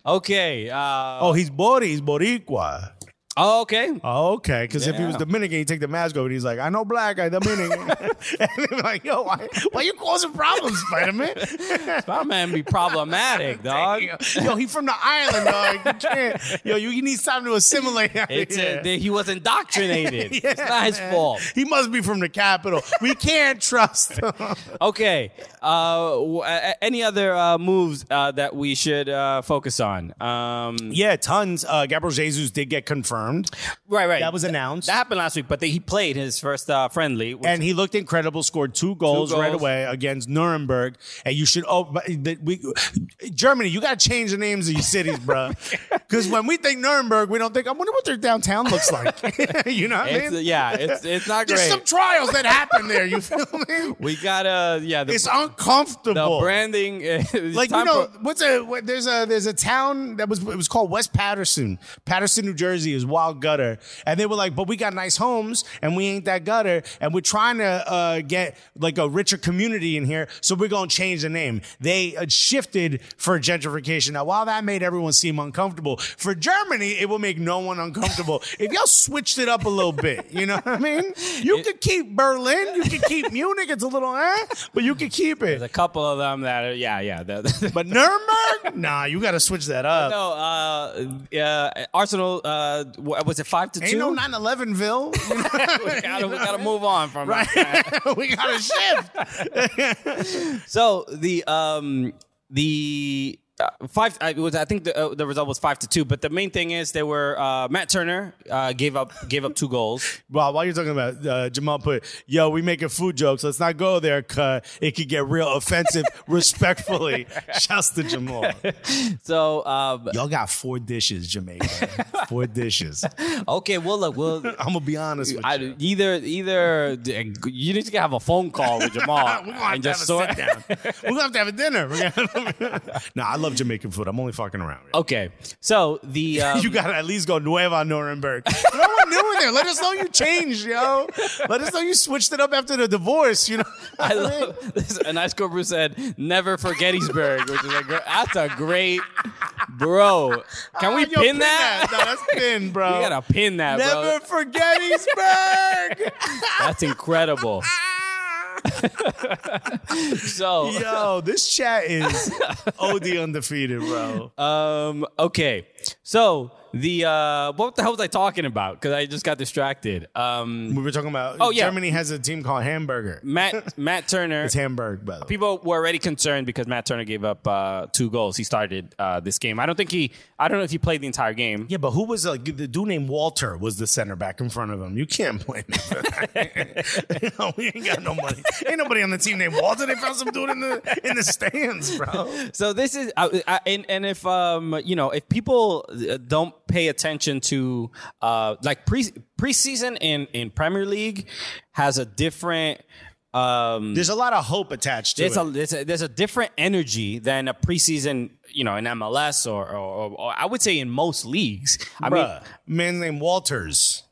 Okay. Uh, Oh, he's Bori, he's Boricua. Oh, okay. Oh, okay. Because if he was Yeah. Dominican, he'd take the mask off and he's like, I know black, I Dominican. and they're like, yo, why, why you causing problems, Spider Man? Spider Man be problematic, dog. yo, he from the island, dog. You can't. Yo, you, you need time to assimilate. out It's here. uh, that he was indoctrinated. It's not his fault. He must be from the capital. We can't trust him. Okay. Uh, w- a- a- any other uh, moves uh, that we should uh, focus on? Um, yeah, tons. Uh, Gabriel Jesus did get confirmed. Right, right. That was announced. That happened last week, but they, he played his first uh, friendly. which- and he looked incredible. Scored two goals, goals. right away against Nuremberg. And you should oh, but the- we Germany, you got to change the names of your cities, bro. Because when we think Nuremberg, we don't think. I wonder what their downtown looks like. you know what I it's, mean? yeah, it's it's not great There's great. some trials that happen there. You feel me? we gotta yeah. The, It's the uncomfortable. branding. uh, like you know, for- what's a what, there's a there's a town that was it was called West Paterson, Paterson, New Jersey is wild gutter, and they were like, but we got nice homes and we ain't that gutter, and we're trying to uh, get like a richer community in here, so we're gonna change the name. They shifted for gentrification. Now, while that made everyone seem uncomfortable, for Germany it will make no one uncomfortable if y'all switched it up a little bit. You know what I mean? You could keep Berlin, you could keep Munich. It's a little eh, but you could keep it. There's a couple of them that are, yeah, yeah. But Nuremberg? nah, you got to switch that up. no, uh, uh, Arsenal, uh, was it five to Ain't two? no 9 11ville. we, gotta, we gotta move on from that. we got to shift. So the um the uh, five I was I think the uh, the result was five to two, but the main thing is they were uh, Matt Turner uh, gave up gave up two goals. Well, while you're talking about uh, Jamal put, yo, we making food jokes. Let's not go there, cuz it could get real offensive. Respectfully, shouts to Jamal. So um, Y'all got four dishes, Jamaica. Four dishes. okay, well look, well I'm gonna be honest with I, you. either either you need to have a phone call with Jamal We're gonna have and to have just a sort. sit down. We're gonna have to have a dinner. Nah, I love love Jamaican food. I'm only fucking around. Okay, so the um, you gotta at least go Nueva Nuremberg. Throw one new in there. Let us know you changed, yo. Let us know you switched it up after the divorce. You know, I love this. A nice Cobra said, "Never for Gettysburg," which is a gr- that's a great, bro. Can we Ah, yo, pin, that? No, that's pin, bro. We gotta pin that, Never bro. forget Gettysburg. That's incredible. so, Yo, this chat is OD undefeated, bro. um, okay. So the uh, what the hell was I talking about? Because I just got distracted. Um, we were talking about. Oh, yeah. Germany has a team called Hamburger. Matt Matt Turner. It's Hamburg, by the way. People were already concerned because Matt Turner gave up uh, two goals. He started uh, this game. I don't think he. I don't know if he played the entire game. Yeah, but who was like the dude named Walter was the center back in front of him. You can't blame him for that. you know, we ain't got no money. Ain't nobody on the team named Walter. They found some dude in the in the stands, bro. So this is, I, I, and and if um you know if people uh, don't pay attention to uh like pre preseason in in Premier League has a different um There's a lot of hope attached to there's it. a, there's a there's a different energy than a preseason you know in MLS or or, or, I would say in most leagues. I mean. Bruh, man named Walters.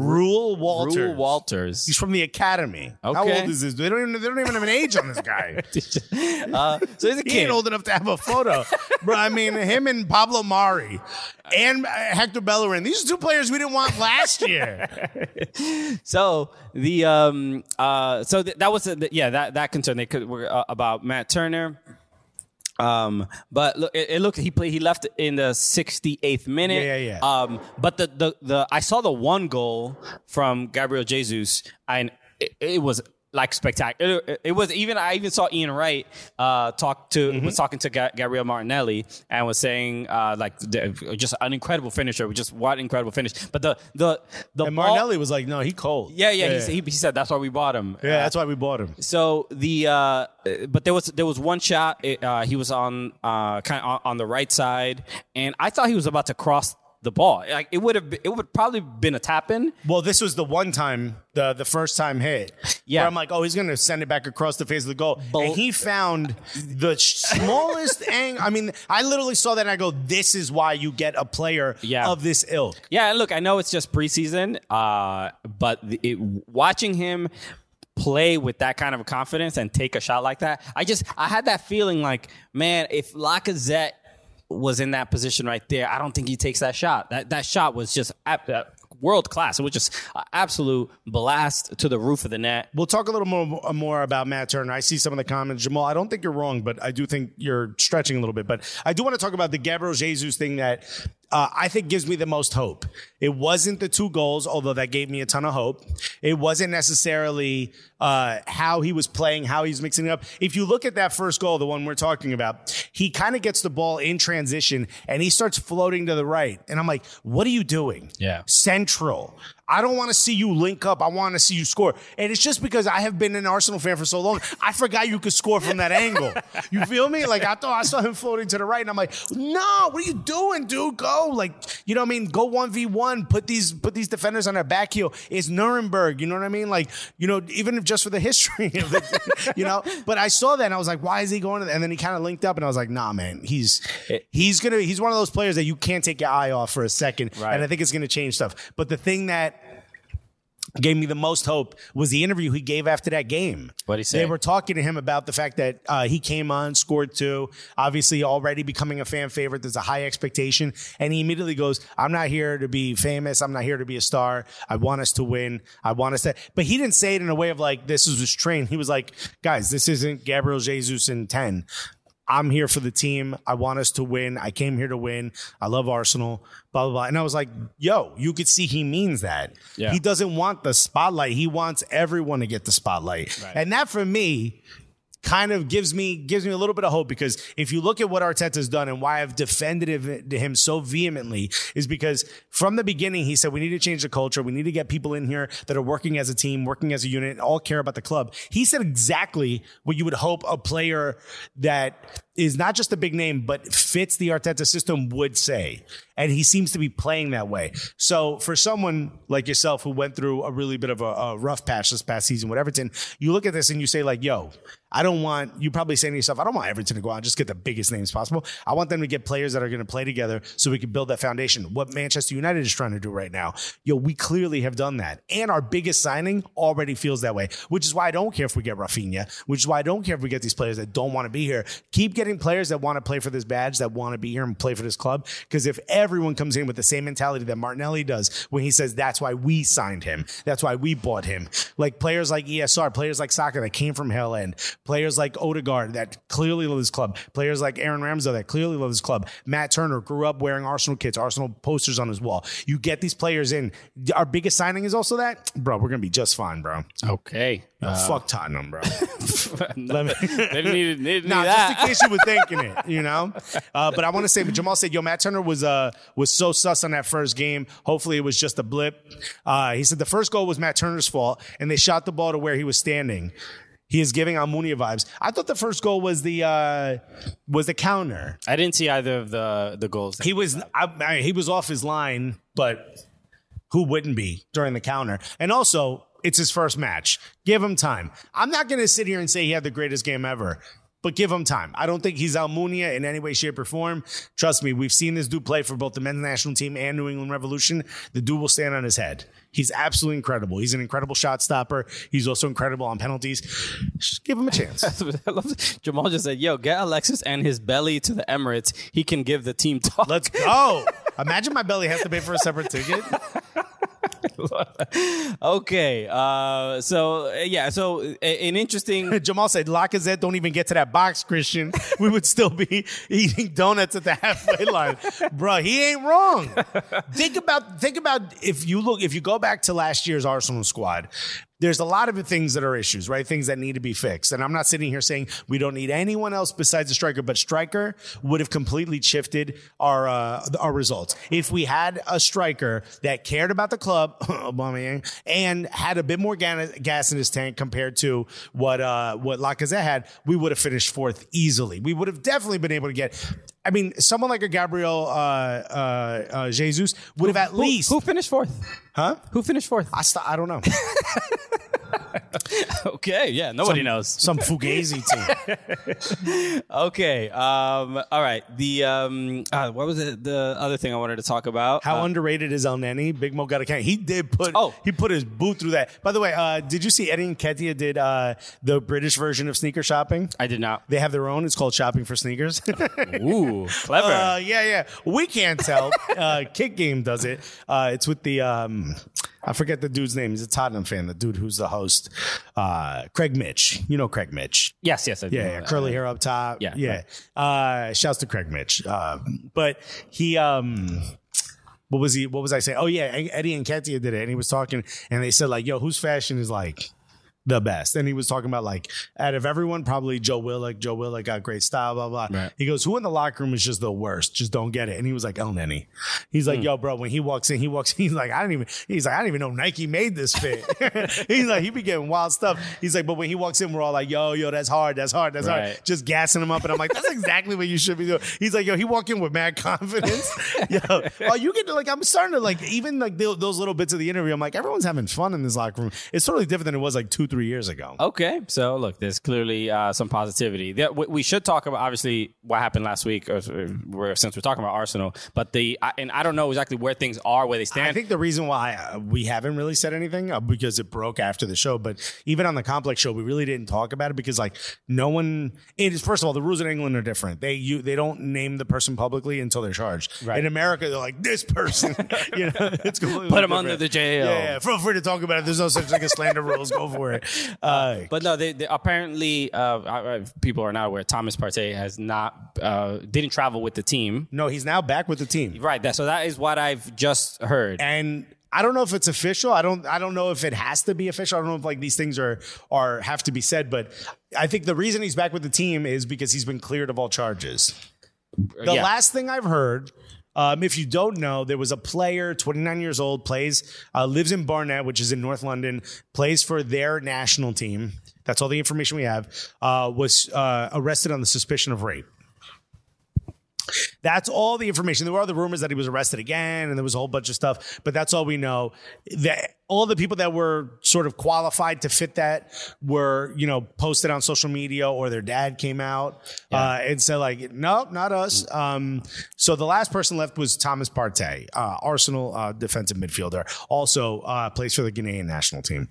Reuell Walters. Reuell Walters. He's from the academy. How Okay. old is this? They don't even they don't even have an age on this guy. uh, so he's a He kid. ain't old enough to have a photo. Bro, I mean, him and Pablo Mari and uh, Hector Bellerin. These are two players we didn't want last year. So the um uh so th- that was the, yeah that that concern they could were uh, about Matt Turner. Um, but look, it, it looked he played. He left in the 68th minute. Yeah, yeah, yeah. Um, but the the the I saw the one goal from Gabriel Jesus, and it, it was like spectacular. It, it was even I even saw Ian Wright uh talk to Mm-hmm. was talking to Ga- Gabriel Martinelli and was saying uh like the, just an incredible finisher. Just what incredible finish. But the the the And ball- Martinelli was like, no, he cold. yeah, yeah. yeah. He, he, he said that's why we bought him. Yeah, that's why we bought him. So the uh, but there was there was one shot. It, uh, he was on uh, kind of on, on the right side, and I thought he was about to cross the ball. Like it would have, it would probably been a tap in. Well, this was the one time, the the first time hit. Yeah. Where I'm like, oh, he's gonna send it back across the face of the goal, Bull- and he found the smallest angle. I mean, I literally saw that and I go, this is why you get a player Yeah. of this ilk. Yeah, and look, I know it's just preseason, uh, but it, watching him play with that kind of confidence and take a shot like that, I just I had that feeling like, man, if Lacazette was in that position right there, I don't think he takes that shot. That that shot was just uh, world class. It was just absolute blast to the roof of the net. We'll talk a little more more about Matt Turner. I see some of the comments, Jamal. I don't think you're wrong, but I do think you're stretching a little bit. But I do want to talk about the Gabriel Jesus thing that uh, I think gives me the most hope. It wasn't the two goals, although that gave me a ton of hope. It wasn't necessarily uh, how he was playing, how he's mixing it up. If you look at that first goal, the one we're talking about, he kind of gets the ball in transition and he starts floating to the right. And I'm like, what are you doing? Yeah. Central. I don't want to see you link up. I want to see you score. And it's just because I have been an Arsenal fan for so long. I forgot you could score from that angle. You feel me? Like I thought I saw him floating to the right, and I'm like, no, what are you doing, dude? Go. Like, you know what I mean? Go 1v1. Put these put these defenders on their back heel. It's Nuremberg. You know what I mean? Like, you know, even if just for the history of the, you know. But I saw that and I was like, why is he going to that? And then he kind of linked up and I was like, nah, man, he's he's gonna he's one of those players that you can't take your eye off for a second. Right. And I think it's gonna change stuff. But the thing that gave me the most hope was the interview he gave after that game. What'd he say? They were talking to him about the fact that uh, he came on, scored two, obviously already becoming a fan favorite. There's a high expectation. And he immediately goes, I'm not here to be famous. I'm not here to be a star. I want us to win. I want us to. But he didn't say it in a way of like, this is his train. He was like, guys, this isn't Gabriel Jesus in 10. I'm here for the team. I want us to win. I came here to win. I love Arsenal. Blah blah blah. And I was like, "Yo, you could see he means that. Yeah. He doesn't want the spotlight. He wants everyone to get the spotlight. And that for me kind of gives me gives me a little bit of hope because if you look at what Arteta's done and why I've defended him- so vehemently is because from the beginning he said we need to change the culture. We need to get people in here that are working as a team, working as a unit, and all care about the club. He said exactly what you would hope a player that is not just a big name, but fits the Arteta system would say. And he seems to be playing that way. So for someone like yourself who went through a really bit of a, a rough patch this past season with Everton, you look at this and you say like, yo, I don't want, you probably saying to yourself, I don't want Everton to go out and just get the biggest names possible. I want them to get players that are going to play together so we can build that foundation. What Manchester United is trying to do right now. Yo, we clearly have done that. And our biggest signing already feels that way, which is why I don't care if we get Rafinha, which is why I don't care if we get these players that don't want to be here. Keep getting players that want to play for this badge, that want to be here and play for this club. Because if everyone comes in with the same mentality that Martinelli does when he says that's why we signed him, that's why we bought him, like players like ESR, players like Saka that came from Hale End, players like Odegaard that clearly love this club, players like Aaron Ramsdale that clearly love this club, Matt Turner grew up wearing Arsenal kits, Arsenal posters on his wall. You get these players in. Our biggest signing is also that, bro. We're gonna be just fine, bro. Okay. Yo, fuck Tottenham, bro. Let me. they need, need, Nah, need just in case you were thinking it, you know. Uh, but I want to say, but Jamal said, "Yo, Matt Turner was uh was so sus on that first game. Hopefully, it was just a blip." Uh, he said the first goal was Matt Turner's fault, and they shot the ball to where he was standing. He is giving Almunia vibes. I thought the first goal was the uh, was the counter. I didn't see either of the the goals. He was I, I, he was off his line, but who wouldn't be during the counter? And also, it's his first match. Give him time. I'm not going to sit here and say he had the greatest game ever. But give him time. I don't think he's Almunia in any way, shape, or form. Trust me, we've seen this dude play for both the men's national team and New England Revolution. The dude will stand on his head. He's absolutely incredible. He's an incredible shot stopper. He's also incredible on penalties. Just give him a chance. Jamal just said, "Yo, get Alexis and his belly to the Emirates. He can give the team talk." Let's go. Imagine my belly has to pay for a separate ticket. okay, uh, so uh, yeah, so an interesting. Jamal said, Lacazette don't even get to that box, Christian. We would still be eating donuts at the halfway line. bro. he ain't wrong. think about think about if you look if you go back to last year's Arsenal squad, there's a lot of things that are issues, right? Things that need to be fixed. And I'm not sitting here saying we don't need anyone else besides a striker, but striker would have completely shifted our uh, our results. If we had a striker that cared about the club, and had a bit more gas, in his tank compared to what uh, what Lacazette had, we would have finished fourth easily. We would have definitely been able to get. I mean, someone like a Gabriel uh, uh, uh, Jesus would have at Who, least, who finished fourth? huh? Who finished fourth? I, st- I don't know. Okay, yeah, nobody Some- knows. Some Fugazi team. Okay, um, all right. The um, uh, what was it? The other thing I wanted to talk about. How Uh, underrated is Elneny? Big Mo got a can. He did put. Oh. he put his boot through that. By the way, uh, did you see Eddie and Ketia did uh, the British version of sneaker shopping? I did not. They have their own. It's called Shopping for Sneakers. Ooh, clever. Uh, yeah, yeah. We can't tell. uh, Kick Game does it. Uh, it's with the um, I forget the dude's name. He's a Tottenham fan. The dude who's the host, uh, Craig Mitch. You know Craig Mitch. yes, yes, I do Yeah, yeah, curly hair up top. Yeah, yeah. Uh, shouts to Craig Mitch. Uh, but he, um, what was he? What was I saying? Oh yeah, Eddie and Katia did it, and he was talking, and they said like, "Yo, whose fashion is like the best?" And he was talking about like, out of everyone, probably Joe Willock. Joe Willock got great style, blah blah. Right. He goes, "Who in the locker room is just the worst? Just don't get it." And he was like, "Elneny." He's like, hmm. "Yo, bro, when he walks in, he walks. in, He's like, I didn't even. He's like, I didn't even know Nike made this fit. he's like, he be getting wild stuff. He's like, but when he walks in, we're all like, yo, yo, that's hard, that's hard, that's Right. hard. Just gassing him up, and I'm like, that's exactly what you should be doing. He's like, yo, he walk in with mad confidence. yo, oh, you get to like, I'm starting to like, even like tho- those little bits of the interview. I'm like, everyone's having fun in this locker room. It's totally different than it was like two, three years ago. Okay, so look, there's clearly uh, some positivity. There, we, we should talk about obviously what happened last week, or, or since we're talking about Arsenal. But the I, and I don't know exactly where things are, where they stand. I think the reason why uh, we haven't really said anything uh, because it broke after the show, but even on the complex show, we really didn't talk about it because like no one. It is first of all the rules in England are different. They you they don't name the person publicly until they're charged. Right. In America, they're like this person. you know, it's completely Put different. under the jail. Yeah, yeah, feel free to talk about it. There's no such thing as slander rules. Go for it. Uh, But no, they, they apparently uh, uh, people are not aware. Thomas Partey has not uh, didn't travel with the team. no, he's now back with the team. Right. That so that is what I've just heard. and I don't know if it's official. I don't. I don't know if it has to be official. I don't know if like these things are are have to be said. But I think the reason he's back with the team is because he's been cleared of all charges. The Yeah. last thing I've heard. Um, if you don't know, there was a player, 29 years old, plays, uh, lives in Barnet, which is in North London, plays for their national team. That's all the information we have. Uh, was uh, arrested on the suspicion of rape. That's all the information. There were other rumors that he was arrested again, and there was a whole bunch of stuff, but that's all we know. That all the people that were sort of qualified to fit that were, you know, posted on social media or their dad came out uh, and said like, nope, not us. Um, so the last person left was Thomas Partey, uh, Arsenal uh, defensive midfielder, also uh, plays for the Ghanaian national team.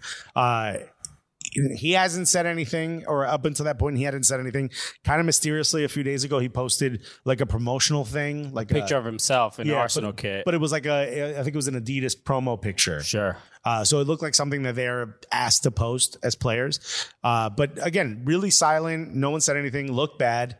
Uh, he hasn't said anything, or up until that point, he hadn't said anything. Kind of mysteriously, a few days ago, he posted like a promotional thing, like a Picture a, of himself in yeah, Arsenal but, kit. But it was like a, I think it was an Adidas promo picture. sure. Uh, so it looked like something that they're asked to post as players. Uh, but again, really silent. No one said anything. Looked bad.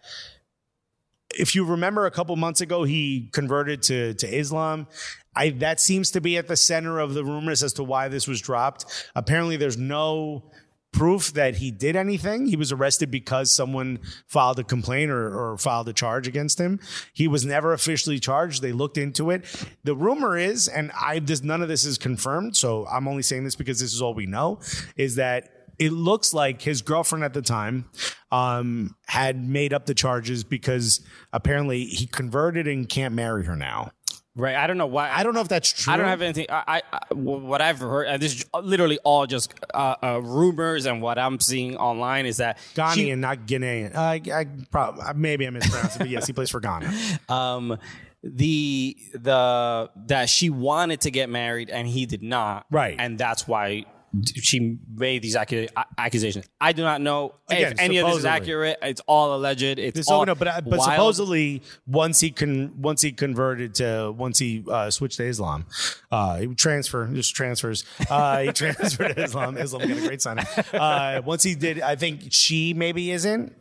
If you remember, a couple months ago, he converted to to Islam. I that seems to be at the center of the rumors as to why this was dropped. Apparently, there's no proof that he did anything. He was arrested because someone filed a complaint or, or filed a charge against him. He was never officially charged. They looked into it. The rumor is, and I this none of this is confirmed, so I'm only saying this because this is all we know, is that it looks like his girlfriend at the time um, had made up the charges because apparently he converted and can't marry her now. Right. I don't know why. I don't know if that's true. I don't have anything. I, I, what I've heard, and this is literally all just uh, uh, rumors, and what I'm seeing online is that Ghanaian, she- not Ghanaian. Uh, I, I probably maybe I mispronounced it, but yes, he plays for Ghana. um, the the that she wanted to get married and he did not. Right. and that's why she made these accu- accusations. I do not know Again, if any of this is accurate. It's all alleged. It's This all no, but uh, but wild. supposedly once he con once he converted to once he uh, switched to Islam, uh, he would transfer just transfers. Uh, he transferred to Islam. Islam got a great sign. Uh, once he did, I think she maybe isn't.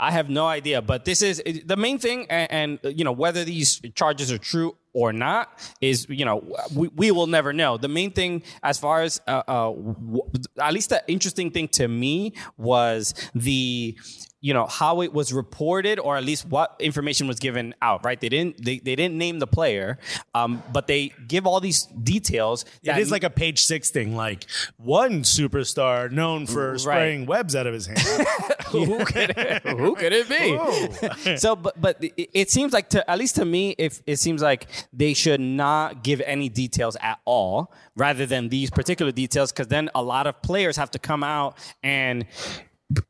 I have no idea, but this is the main thing, and, and you know whether these charges are true or not is you know we, we will never know. The main thing, as far as uh, uh, w- at least the interesting thing to me was the you know how it was reported or at least what information was given out right they didn't they, they didn't name the player um, but they give all these details It is like a page six thing, like one superstar known for spraying webs out of his hand. who could it, who could it be? so, but but it, it seems like to at least to me, if it seems like they should not give any details at all, rather than these particular details, because then a lot of players have to come out and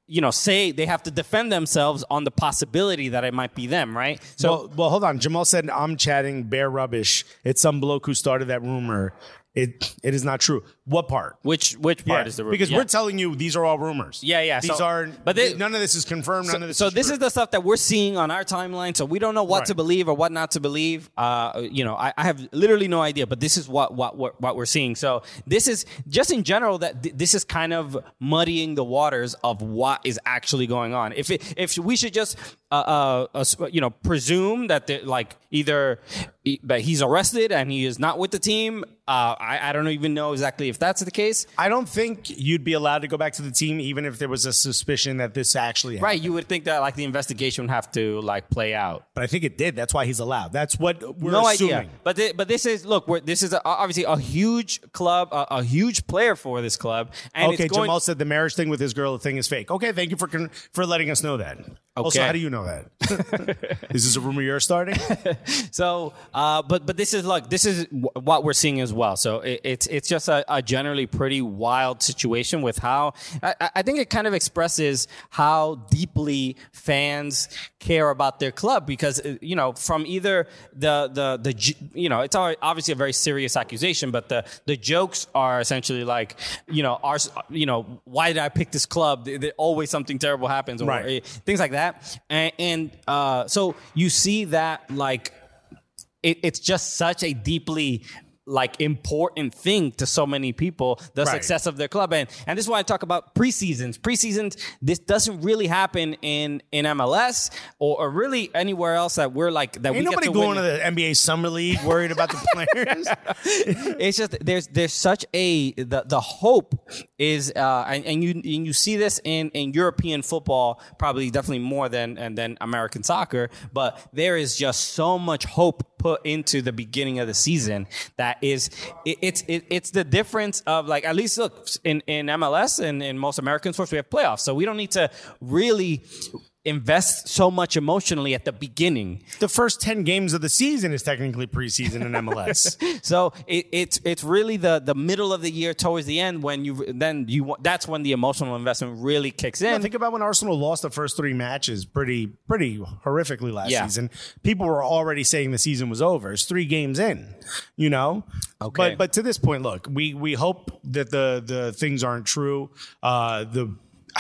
you know say they have to defend themselves on the possibility that it might be them, right? So. well, well, hold on. Jamal said I'm chatting bare rubbish. It's some bloke who started that rumor. It it is not true. What part? which which part Yeah, is the rumor? because Yeah. we're telling you these are all rumors. Yeah, yeah, These so- are, but but they- none of this is confirmed. None of this. so is this true. is the stuff that we're seeing on our timeline. So we don't know what Right. to believe or what not to believe. Uh, you know, I, I have literally no idea. But this is what what what, what we're seeing. So this is just in general that th- this is kind of muddying the waters of what is actually going on. If it, if we should just uh, uh, uh, you know presume that they're, like either that he's arrested and he is not with the team. Uh, I, I don't even know exactly if that's the case. I don't think you'd be allowed to go back to the team even if there was a suspicion that this actually happened. Right, you would think that like the investigation would have to like play out. But I think it did. That's why he's allowed. That's what we're no assuming. idea. But thi- but this is look. We're, this is a, obviously a huge club, a, a huge player for this club. And Okay, it's going, Jamal said the marriage thing with his girl The thing is fake. Okay, thank you for con- for letting us know that. Also, how do you know that? is this a rumor you're starting? So, uh, but but this is look. This is w- what we're seeing as well. So it, it's it's just a, a generally pretty wild situation with how I, I- think it kind of expresses how deeply fans care about their club because uh, you know from either the the the you know it's obviously a very serious accusation, but the the jokes are essentially like you know our you know why did I pick this club? Always something terrible happens, or Right. things like that, and, and uh, so you see that like it, it's just such a deeply like important thing to so many people the Right. success of their club and and this is why I talk about preseasons preseasons this doesn't really happen in in MLS or, or really anywhere else that we're like that we Ain't get nobody to going win. to the NBA summer league worried about the players. it's just there's there's such a the the hope is uh and, and you and you see this in in European football probably definitely more than and than American soccer but there is just so much hope put into the beginning of the season that is it, it's it, it's the difference of like at least look in in MLS and in most American sports we have playoffs. So we don't need to really invest so much emotionally at the beginning. The first ten games of the season is technically preseason in MLS. So it, it's it's really the the middle of the year towards the end when you then you that's when the emotional investment really kicks in. Yeah, think about when Arsenal lost the first three matches pretty pretty horrifically last Yeah. season. People were already saying the season was over. It's three games in, you know. Okay. But but to this point, look, we we hope that the the things aren't true. Uh, the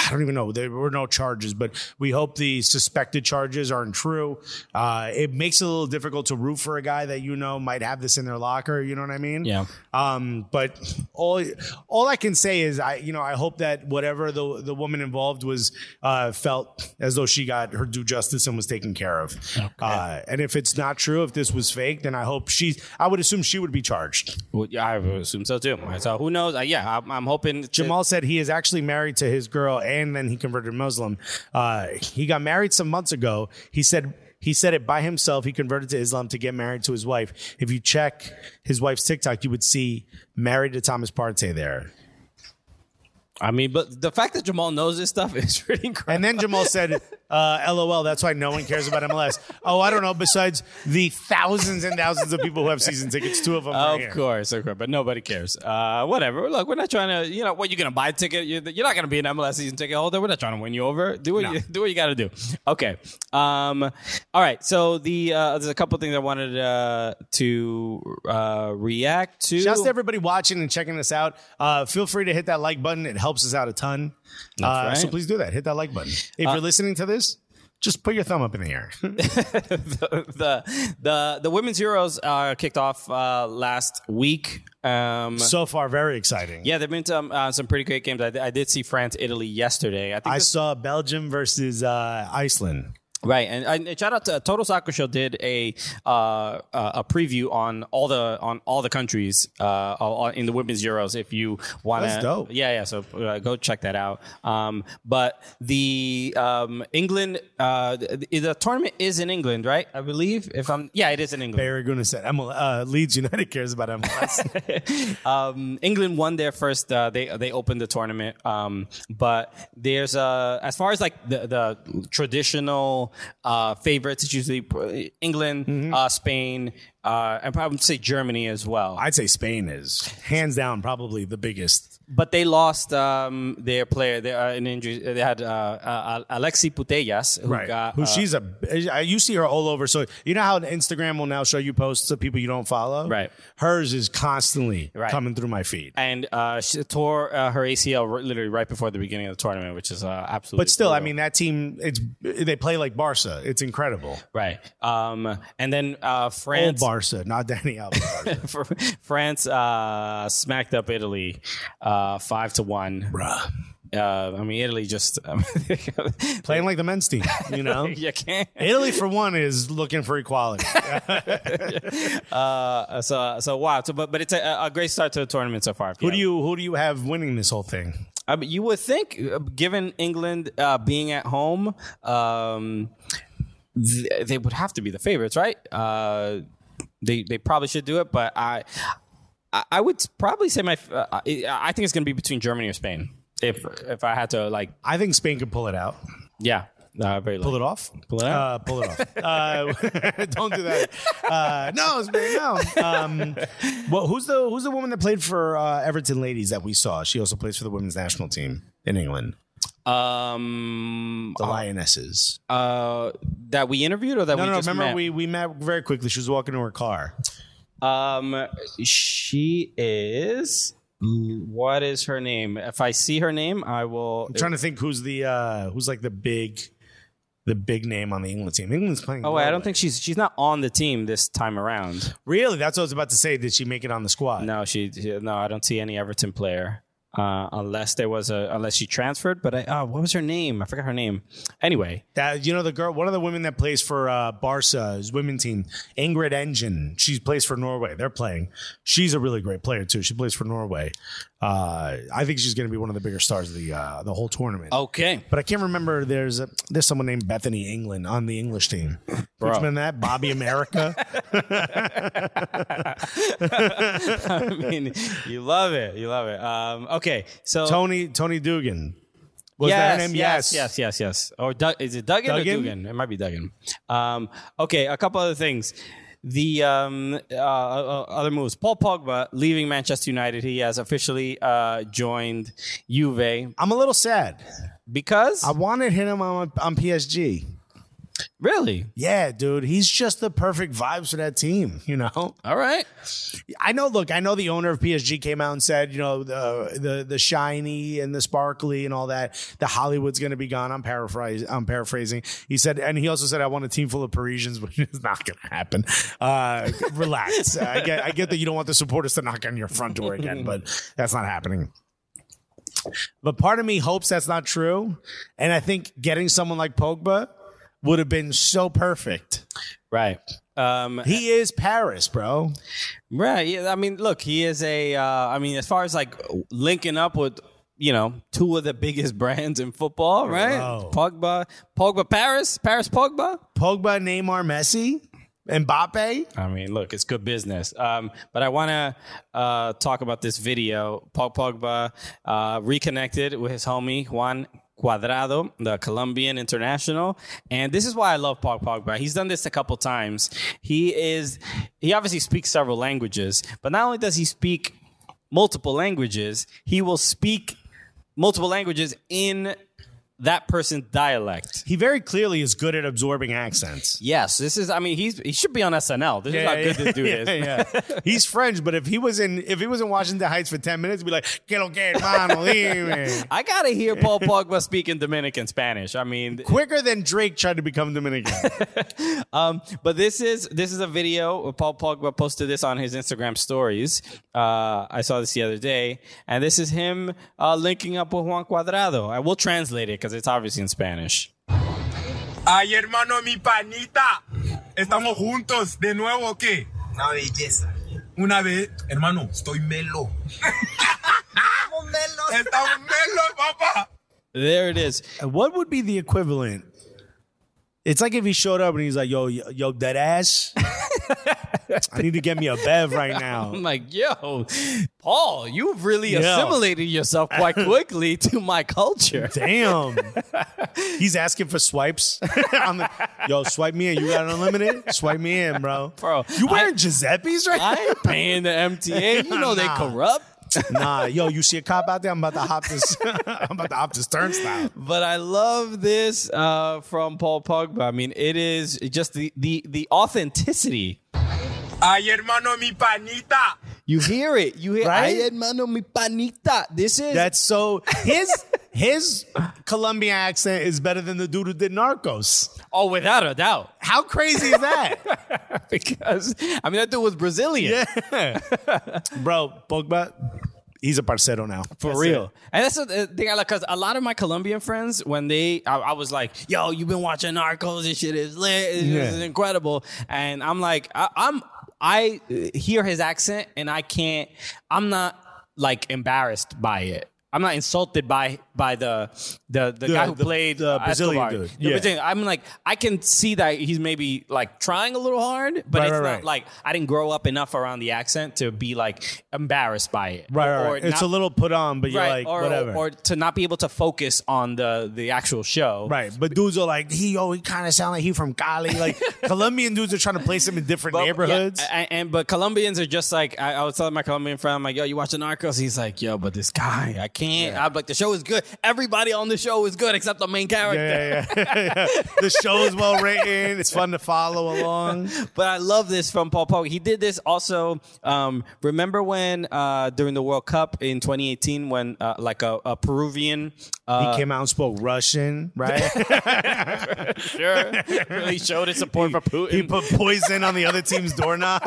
I don't even know. There were no charges, but we hope the suspected charges aren't true. Uh, it makes it a little difficult to root for a guy that you know might have this in their locker. You know what I mean? Yeah. Um, but all all I can say is I you know I hope that whatever the the woman involved was uh, felt as though she got her due justice and was taken care of. Uh, and if it's not true, if this was fake, then I hope she. I would assume she would be charged. Well, yeah, I would assume so too. So who knows? Uh, yeah, I'm, I'm hoping Jamal said he is actually married to his girl, and then he converted Muslim. Uh, he got married some months ago. He said. He said it by himself. He converted to Islam to get married to his wife. If you check his wife's TikTok, you would see married to Thomas Partey there. I mean, but the fact that Jamal knows this stuff is pretty incredible. And then Jamal said, uh, LOL, that's why no one cares about MLS. Oh, I don't know. Besides the thousands and thousands of people who have season tickets, two of them Of here. course, of course, but nobody cares. Uh, whatever. Look, we're not trying to, you know, what you're gonna buy a ticket. You're, you're not gonna be an MLS season ticket holder. We're not trying to win you over. Do what No. you do what you got to do. Okay. Um. All right. So the uh, there's a couple things I wanted uh, to uh, react to. Shouts to everybody watching and checking us out. Uh, feel free to hit that like button. It helps us out a ton. Uh, right. So please do that. Hit that like button. If you're listening to this, just put your thumb up in the air. the the the women's Euros uh, kicked off uh, last week. Um, so far, very exciting. yeah, there've been some uh, some pretty great games. I, I did see France Italy yesterday. I think I saw Belgium versus uh, Iceland. Right, and, and shout out to Total Soccer Show did a uh, a preview on all the on all the countries uh, all- in the women's Euros. If you want to, dope. yeah, yeah. So uh, go check that out. Um, but the um, England uh, the, the tournament is in England, right? I believe. If I'm yeah, it is in England. Barry Guna said, uh, Leeds United cares about MLS. um, England won their first. Uh, they they opened the tournament, um, but there's uh, as far as like the, the traditional uh, favorites, it's usually uh, England, uh, Spain, uh, and probably say Germany as well. I'd say Spain is hands down probably the biggest. But they lost um, their player. They uh, an injury. They had uh, uh, Alexia Putellas, who got Who uh, she's a, you see her all over. So you know how Instagram will now show you posts of people you don't follow? Right. Hers is constantly Right. coming through my feed. and uh, she tore uh, her ACL r- literally right before the beginning of the tournament, which is uh, absolutely. But still, I mean, that team, it's they play like Barca. It's incredible. right. Um, and then uh, Old France. Barca, not Dani Alves. France uh, smacked up Italy uh, five to one. Bruh. Uh, I mean, Italy just um, Playing like the men's team, you know? you can't. Italy, for one, is looking for equality. Uh, so so wow. So but but it's a, a great start to the tournament so far. who do you who do you have winning this whole thing? I mean, you would think, uh, given England uh, being at home, um, th- they would have to be the favorites, right? Uh, they they probably should do it, but I I, I would probably say my uh, I, think it's going to be between Germany or Spain. If if I had to like, I think Spain could pull it out. yeah, uh, very Pull it off. Pull it out? Uh, pull it off. Uh, don't do that. Uh, no, Spain, no. Um, well, who's the who's the woman that played for uh, Everton ladies that we saw? She also plays for the women's national team in England, Um, the Lionesses. uh, that we interviewed or that No, we no, no. just Remember, met? we we met very quickly. She was walking to her car. Um, she is. What is her name? If I see her name, I will. I'm trying to think who's the uh, who's like the big the big name on the England team. England's playing. oh wait, I don't think she's she's not on the team this time around. really. That's what I was about to say. Did she make it on the squad? No, she no. I don't see any Everton player. Uh, unless there was a unless she transferred, but I oh, what was her name? I forgot her name. Anyway, That you know the girl, one of the women that plays for uh, Barca's women team, Ingrid Engen. She plays for Norway. They're playing. She's a really great player too. She plays for Norway. Uh, I think she's going to be one of the bigger stars of the uh, the whole tournament. okay, But I can't remember. There's a, there's someone named Bethany England on the English team. Bro. Which that Bobby America. I mean, you love it, you love it. Um, okay, so Tony Tony Dugan. Was yes, that her name? Yes, yes, yes, yes. Or Doug, is it Duggan, Duggan? or Dugan? It might be Duggan. Um, okay, a couple other things. The um, uh, uh, other moves. Paul Pogba leaving Manchester United. He has officially uh, joined Juve I'm a little sad. because I wanted him on on PSG. Really. Yeah, dude, he's just the perfect vibes for that team. You know, All right. I know. Look, I know the owner of PSG came out and said, you know, the the the shiny and the sparkly and all that. The Hollywood's going to be gone. I'm paraphrasing. I'm paraphrasing. He said, and he also said, I want a team full of Parisians, which is not going to happen. Uh, relax. I get. I get that you don't want the supporters to knock on your front door again, but that's not happening. But part of me hopes that's not true, and I think getting someone like Pogba would have been so perfect. Right. Um, He is Paris, bro. Right. Yeah. I mean, look, he is a. Uh, I mean, as far as like linking up with, you know, two of the biggest brands in football, right? Wow. Pogba, Pogba, Paris, Paris, Pogba. Pogba, Neymar, Messi, Mbappe. I mean, look, it's good business. Um, but I want to uh, talk about this video. Paul Pogba uh, reconnected with his homie Juan Cuadrado, the Colombian international, and this is why I love Paul Pogba. He's done this a couple times. He is he obviously speaks several languages, but not only does he speak multiple languages, he will speak multiple languages in that person's dialect. He very clearly is good at absorbing accents. Yes, this is. I mean, he's he should be on SNL. This is how good this dude is. yeah. He's French, but if he was in if he was in Washington Heights for ten minutes, he'd be like, "Que lo que, hermano, dime." I gotta hear Paul Pogba speaking Dominican Spanish. I mean, Quicker than Drake tried to become Dominican. um, but this is this is a video. Paul Pogba posted this on his Instagram stories. Uh, I saw this the other day, and this is him uh, linking up with Juan Cuadrado. I will translate it because it's obviously in Spanish. Ay, hermano, mi panita. Estamos juntos de nuevo, ¿o ¿qué? Una belleza. Una vez, hermano, estoy melo. Estamos melo, papá. There it is. Uh, what would be the equivalent? It's like if he showed up and he's like, "Yo, yo, yo dead ass. I need to get me a bev right now." I'm like, yo, Paul, you've really Yo. assimilated yourself quite quickly to my culture. Damn. He's asking for swipes. I'm like, yo, swipe me in. You got unlimited? Swipe me in, bro. Bro, You wearing Giuseppe's right I ain't paying the MTA. You know they corrupt. Nah, yo, you see a cop out there? I'm about to hop this. I'm about to hop this turnstile. But I love this uh, from Paul Pogba. I mean, it is just the the the authenticity. Ay, hermano, mi panita. You hear it. You hear Right? Ay, hermano, mi panita. This is That's so his his Colombian accent is better than the dude who did Narcos. oh, without a doubt. How crazy is that, because I mean, that dude was Brazilian Yeah. bro? Pogba, he's a parcero now for That's real. it. And that's the thing I like because a lot of my Colombian friends, when they, I, I was like, "Yo, you've been watching Narcos? This shit is lit. It's, Yeah. it's incredible." And I'm like, I, I'm, I hear his accent, and I can't. I'm not like embarrassed by it. I'm not insulted by by the the the, guy who the- played the uh, Brazilian Escobar. dude. Yeah. Brazilian- I'm like, I can see that he's maybe like trying a little hard, but Right, it's right, not right. like I didn't grow up enough around the accent to be like embarrassed by it. Right, Or- right, or. It's not- a little put on, but you're like or, whatever. Or, or to not be able to focus on the the actual show. Right, but dudes are like he, oh, he kind of sound like he from Cali. Like Colombian dudes are trying to place him in different But- neighborhoods. yeah, and, and but Colombians are just like I, I was telling my Colombian friend, I'm like, yo, you watching Narcos? He's like, yo, but this guy, I can't. I'm like, the show is good. Everybody on the show is good except the main character. yeah, yeah, yeah. the show is well written. It's fun to follow along. But I love this from Paul Pogba. He did this also. Um, remember when uh, during the World Cup in 2018 when uh, like a, a Peruvian uh, He came out and spoke Russian, right? sure really showed his support for Putin. he put poison on the other team's doorknob.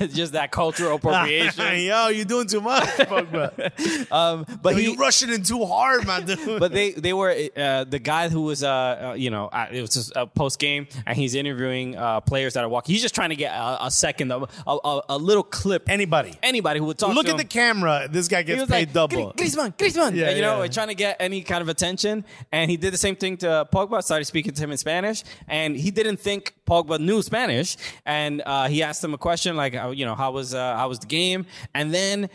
it's just that cultural appropriation. Yo, you're doing too much, Pogba. um, but Yo, he, you rushing in too hard, my dude. but they they were uh, the guy who was uh, uh you know uh, it was a post game and he's interviewing uh, players that are walking. He's just trying to get a, a second of a, a, little clip. Anybody. Anybody who would talk. Look at the camera. This guy gets paid like, double. "Gri- Griezmann, Griezmann. Yeah, you know, yeah. trying to get any kind of attention. And he did the same thing to Pogba, started speaking to him in Spanish. And he didn't think Pogba knew Spanish. And uh, he asked him a question like, uh, you know, how was, uh, how was the game? And then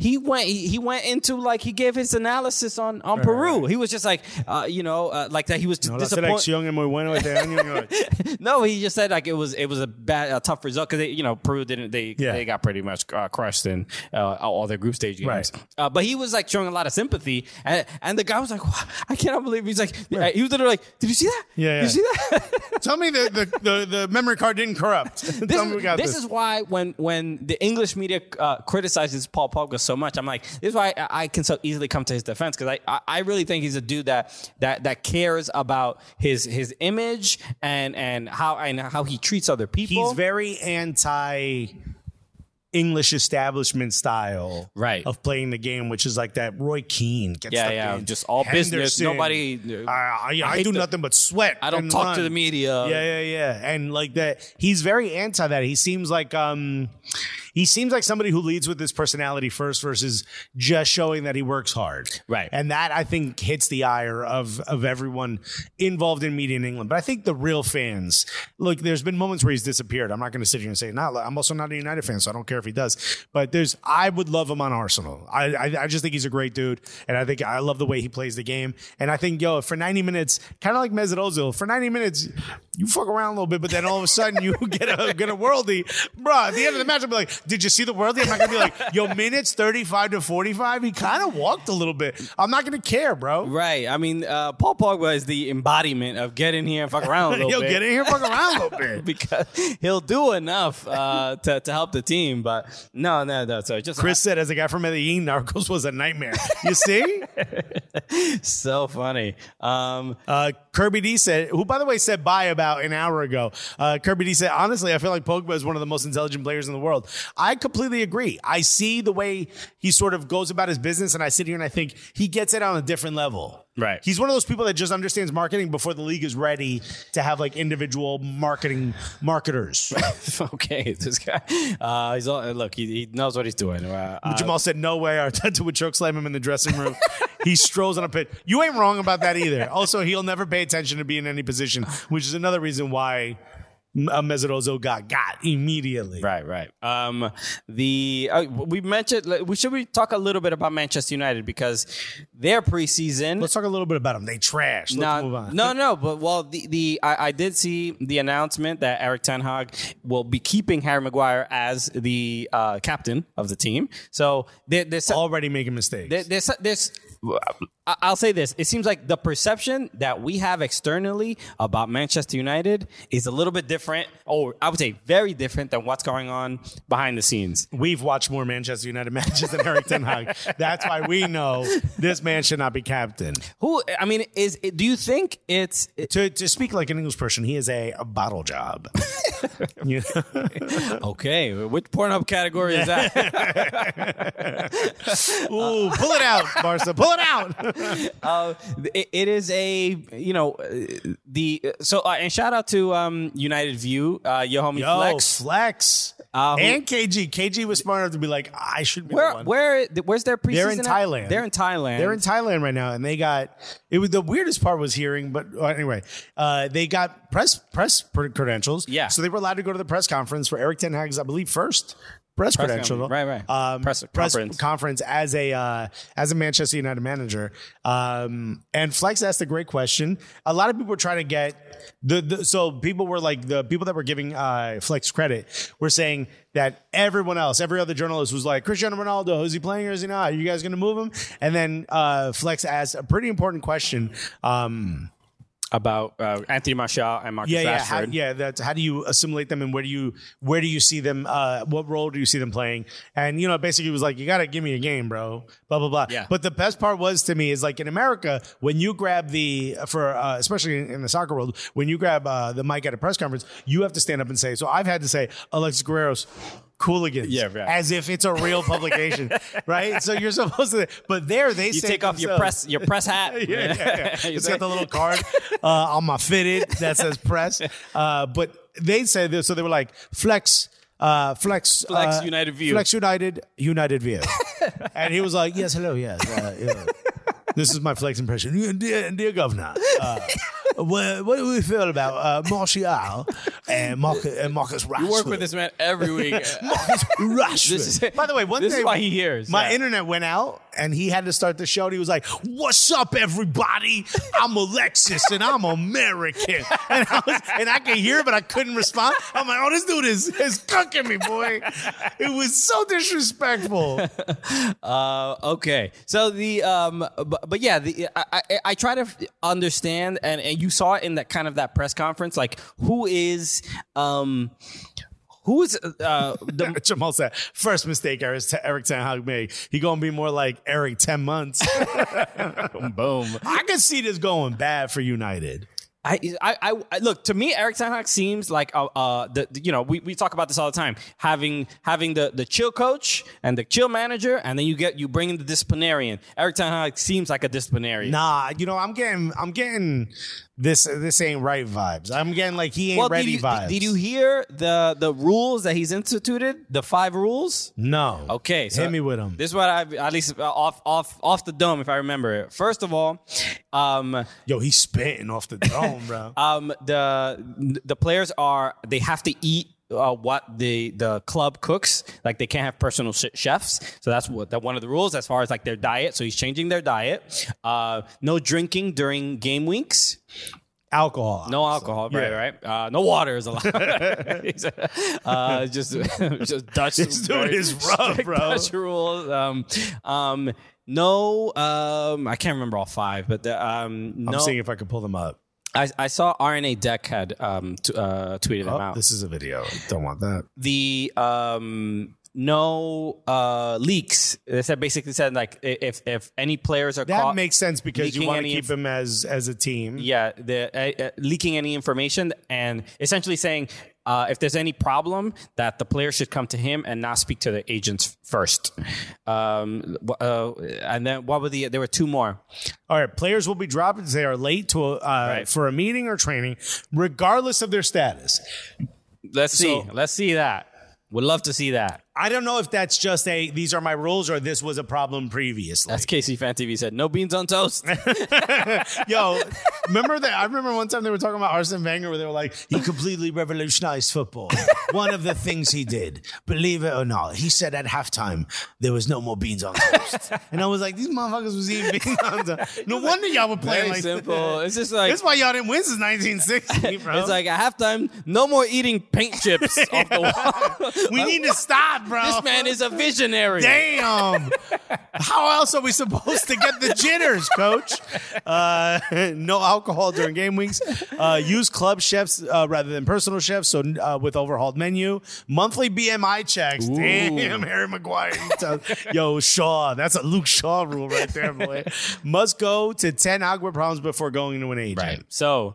he went he, he went into like he gave his analysis on on Peru. He was just like uh, you know uh, like that he was No, disappointed. selección es muy bueno este año. You're like, No, he just said like it was it was a bad a tough result because you know Peru didn't they Yeah. they got pretty much uh, crushed in uh, all their group stage games. Right. Uh, but he was like showing a lot of sympathy, and, and the guy was like, "Wow, I cannot believe he's like he was literally like, did you see that? Yeah, did you see that? Tell me the, the, the, the memory card didn't corrupt. this, Tell me we is, this this. is why when when the English media uh, criticizes Paul Pogba so much, I'm like, this is why I, I can so easily come to his defense because I, I I really think he's a dude that that that cares about his his image and and how and how he treats other people. He's very anti English establishment style Right. of playing the game, which is like that Roy Keane. Gets Yeah, yeah, in. just all business, nobody- I, I, I, hate do the- nothing but sweat. I don't talk to the media. Yeah, yeah, yeah. And like that, he's very anti that. He seems like um, he seems like somebody who leads with his personality first versus just showing that he works hard. Right. And that I think hits the ire of of everyone involved in media in England. But I think the real fans, look, there's been moments where he's disappeared. I'm not going to sit here and say not. I'm also not a United fan, so I don't care if he does. But there's, I would love him on Arsenal. I I, I just think he's a great dude, and I think I love the way he plays the game. And I think yo, for 90 minutes, kind of like Mesut Ozil, for 90 minutes, you fuck around a little bit, but then all of a sudden you get a get a worldie, bro. At the end of the match, I'll be like, did you see the worldie? I'm not gonna be like, yo, minutes 35 to 45. He kind of walked a little bit. I'm not gonna care, bro. Right. I mean, uh, Paul Pogba is the embodiment of get in here and fuck around a little He'll bit. get in here, fuck around a little bit. because he'll do enough uh, to, to help the team. But no, no, no. So just Chris said, as a guy from Medellin, Narcos was a nightmare. You see? so funny. Um, Uh, Kirby D said, who by the way said bye about an hour ago. Uh, Kirby D said, honestly, I feel like Pogba is one of the most intelligent players in the world. I completely agree. I see the way he sort of goes about his business, and I sit here and I think he gets it on a different level. Right. He's one of those people that just understands marketing before the league is ready to have like individual marketing marketers. okay, this guy. Uh, he's all, look. He, he knows what he's doing. Uh, uh, Jamal said, "No way." Arteta would choke slam him in the dressing room. he strolls on a pit. You ain't wrong about that either. Also, he'll never pay attention to be in any position, which is another reason why uh, Mesut Ozil got got immediately. Right, right. Um, the uh, we mentioned we should we talk a little bit about Manchester United because their preseason. Let's talk a little bit about them. They trash. Let's move no, on. no, no. But well, the, the I, I did see the announcement that Erik Ten Hag will be keeping Harry Maguire as the uh, captain of the team. So they're Already making mistakes. there, there's I'll say this. It seems like the perception that we have externally about Manchester United is a little bit different, or I would say very different than what's going on behind the scenes. We've watched more Manchester United matches than Erik Ten Hag. That's why we know this man should not be captain. Who I mean, is do you think it's To, to speak like an English person, he is a, a bottle job. Okay? Which Pornhub category is that? Ooh, pull it out, Barca. Pull it out. uh, it, it is a you know uh, the so uh, and shout out to um, United View, uh, your homie Yo, Flex. Flex. Uh, who- and KG. KG was smart enough to be like, I should be the Where one. where where's their preseason? They're in at? Thailand. They're in Thailand. They're in Thailand right now, and they got it was the weirdest part was hearing, but uh, anyway, uh, they got press press credentials. Yeah. so they were allowed to go to the press conference for Erik Ten Hag's, I believe, first press, credential. conference. Right, right. Um, Press- press conference. conference as a uh, as a Manchester United manager. Um, and Flex asked a great question. A lot of people were trying to get the, the so people were like the people that were giving uh, Flex credit were saying that everyone else, every other journalist was like Cristiano Ronaldo, is he playing or is he not? Are you guys going to move him? And then uh, Flex asked a pretty important question. Um, about uh, Anthony Martial and Marcus yeah, yeah, how, yeah. That's how do you assimilate them, and where do you where do you see them? Uh, what role do you see them playing? And you know, basically, it was like you got to give me a game, bro. Blah blah blah. Yeah. But the best part was to me is like in America when you grab the for uh, especially in, in the soccer world when you grab uh, the mic at a press conference, you have to stand up and say. So I've had to say Alexis Guerrero's. Cooligans, Yeah, right. as if it's a real publication, right? So you're supposed to, but there they say You say take off your press your press hat. yeah, yeah, yeah. It's say- got the little card uh, on my fitted that says press. Uh, but they said this, so they were like flex. Uh, flex, Flex uh, United View. Flex United, United View. and he was like, "Yes, hello, yes, uh, yeah. this is my flex impression, dear, dear governor. Uh, what, what do we feel about uh, Martial and Marcus, and Marcus Rashford? You work with this man every week. Marcus Rashford. This is- By the way, one this is why he hears, My yeah. internet went out, and he had to start the show. And he was like, "What's up, everybody? I'm Alexis, and I'm American." And I was, and I could hear, but I couldn't respond. I'm like, "Oh, this dude is is cooking me, boy." It was so disrespectful. Uh, okay, so the um, but, but yeah, the I, I I try to understand, and and you saw it in that kind of that press conference, like who is um. Who is uh, the Jamal said, first mistake Eric, Erik Ten Hag made. He gonna be more like Eric 10 months. boom? I can see this going bad for United. I, I, I- I look to me. Erik Ten Hag seems like uh, uh the, the- you know we, we talk about this all the time. Having having the the chill coach and the chill manager, and then you get you bring in the disciplinarian. Erik Ten Hag seems like a disciplinarian. Nah, you know, I'm getting I'm getting this this ain't right vibes. I'm getting like he ain't well, ready did you, vibes. did you hear the the rules that he's instituted? The five rules. No. Okay, so Hit me with them. This is what I at least uh, off off off the dome if I remember it. First of all, um, Yo, he's spitting off the dome, bro. um, the the players are they have to eat. Uh, what the the club cooks. Like they can't have personal sh- chefs. So that's what that one of the rules as far as like their diet. So he's changing their diet. Uh no drinking during game weeks. Alcohol. no alcohol right Yeah. right. Uh no water is allowed. Uh just just dutch This dude is rough, bro. dutch rules. Um um no um i can't remember all five but the, um no I'm seeing if I can pull them up. I, I saw RNA Deck had um, t- uh, tweeted them Oh, out. this is a video. Don't want that. the um, no uh, leaks. They said basically said like if if any players are caught. That makes sense because you want to keep inf- him as as a team. yeah, the uh, uh, leaking any information and essentially saying uh, if there's any problem that the player should come to him and not speak to the agents first. Um, uh, and then what were the? There were two more. All right, players will be dropped if they are late to a, uh, for a meeting or training, regardless of their status. Let's see. So- Let's see that. Would love to see that. I don't know if that's just a these are my rules or this was a problem previously. As Casey Fan TV said, no beans on toast. Yo, remember that? I remember one time they were talking about Arsene Wenger where they were like, he completely revolutionized football. One of the things he did, believe it or not, he said at halftime there was no more beans on toast. And I was like, these motherfuckers was eating beans on toast. No wonder y'all were playing like simple. That. It's just like That's why y'all didn't win since 1960, bro. it's like at halftime, no more eating paint chips off the wall. we need to stop, bro. this man is a visionary. Damn. How else are we supposed to get the jitters, coach? Uh, no alcohol during game weeks. Uh, use club chefs uh, rather than personal chefs. So uh, with overhauled menu. Monthly BMI checks. Damn, Harry Maguire. Yo, Shaw. That's a Luke Shaw rule right there, boy. Must go to 10 alcohol problems before going to an agent. Right. So,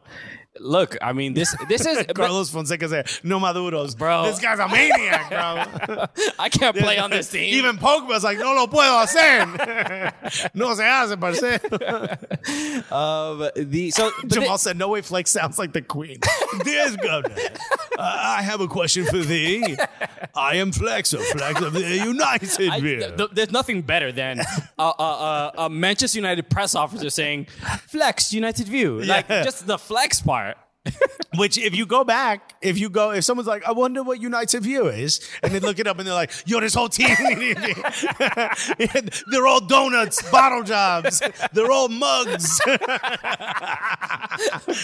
look, I mean, this this is. Carlos Fonseca said, no maduros. Bro. This guy's a maniac, bro. I can't play on this team. Even Pogba's like, no lo puedo hacer. no se hace, parce. um, the so Jamal they- said, no way Flex sounds like the queen. Dear governor, uh, I have a question for thee. I am Flex of Flex of the United I- th- th- there's nothing better than a, a, a, a Manchester United press officer saying "Flex United View," like Yeah. just the flex part. Which, if you go back, if you go, if someone's like, I wonder what United View is, and they look it up and they're like, yo, this whole team, they're all donuts, bottle jobs, they're all mugs.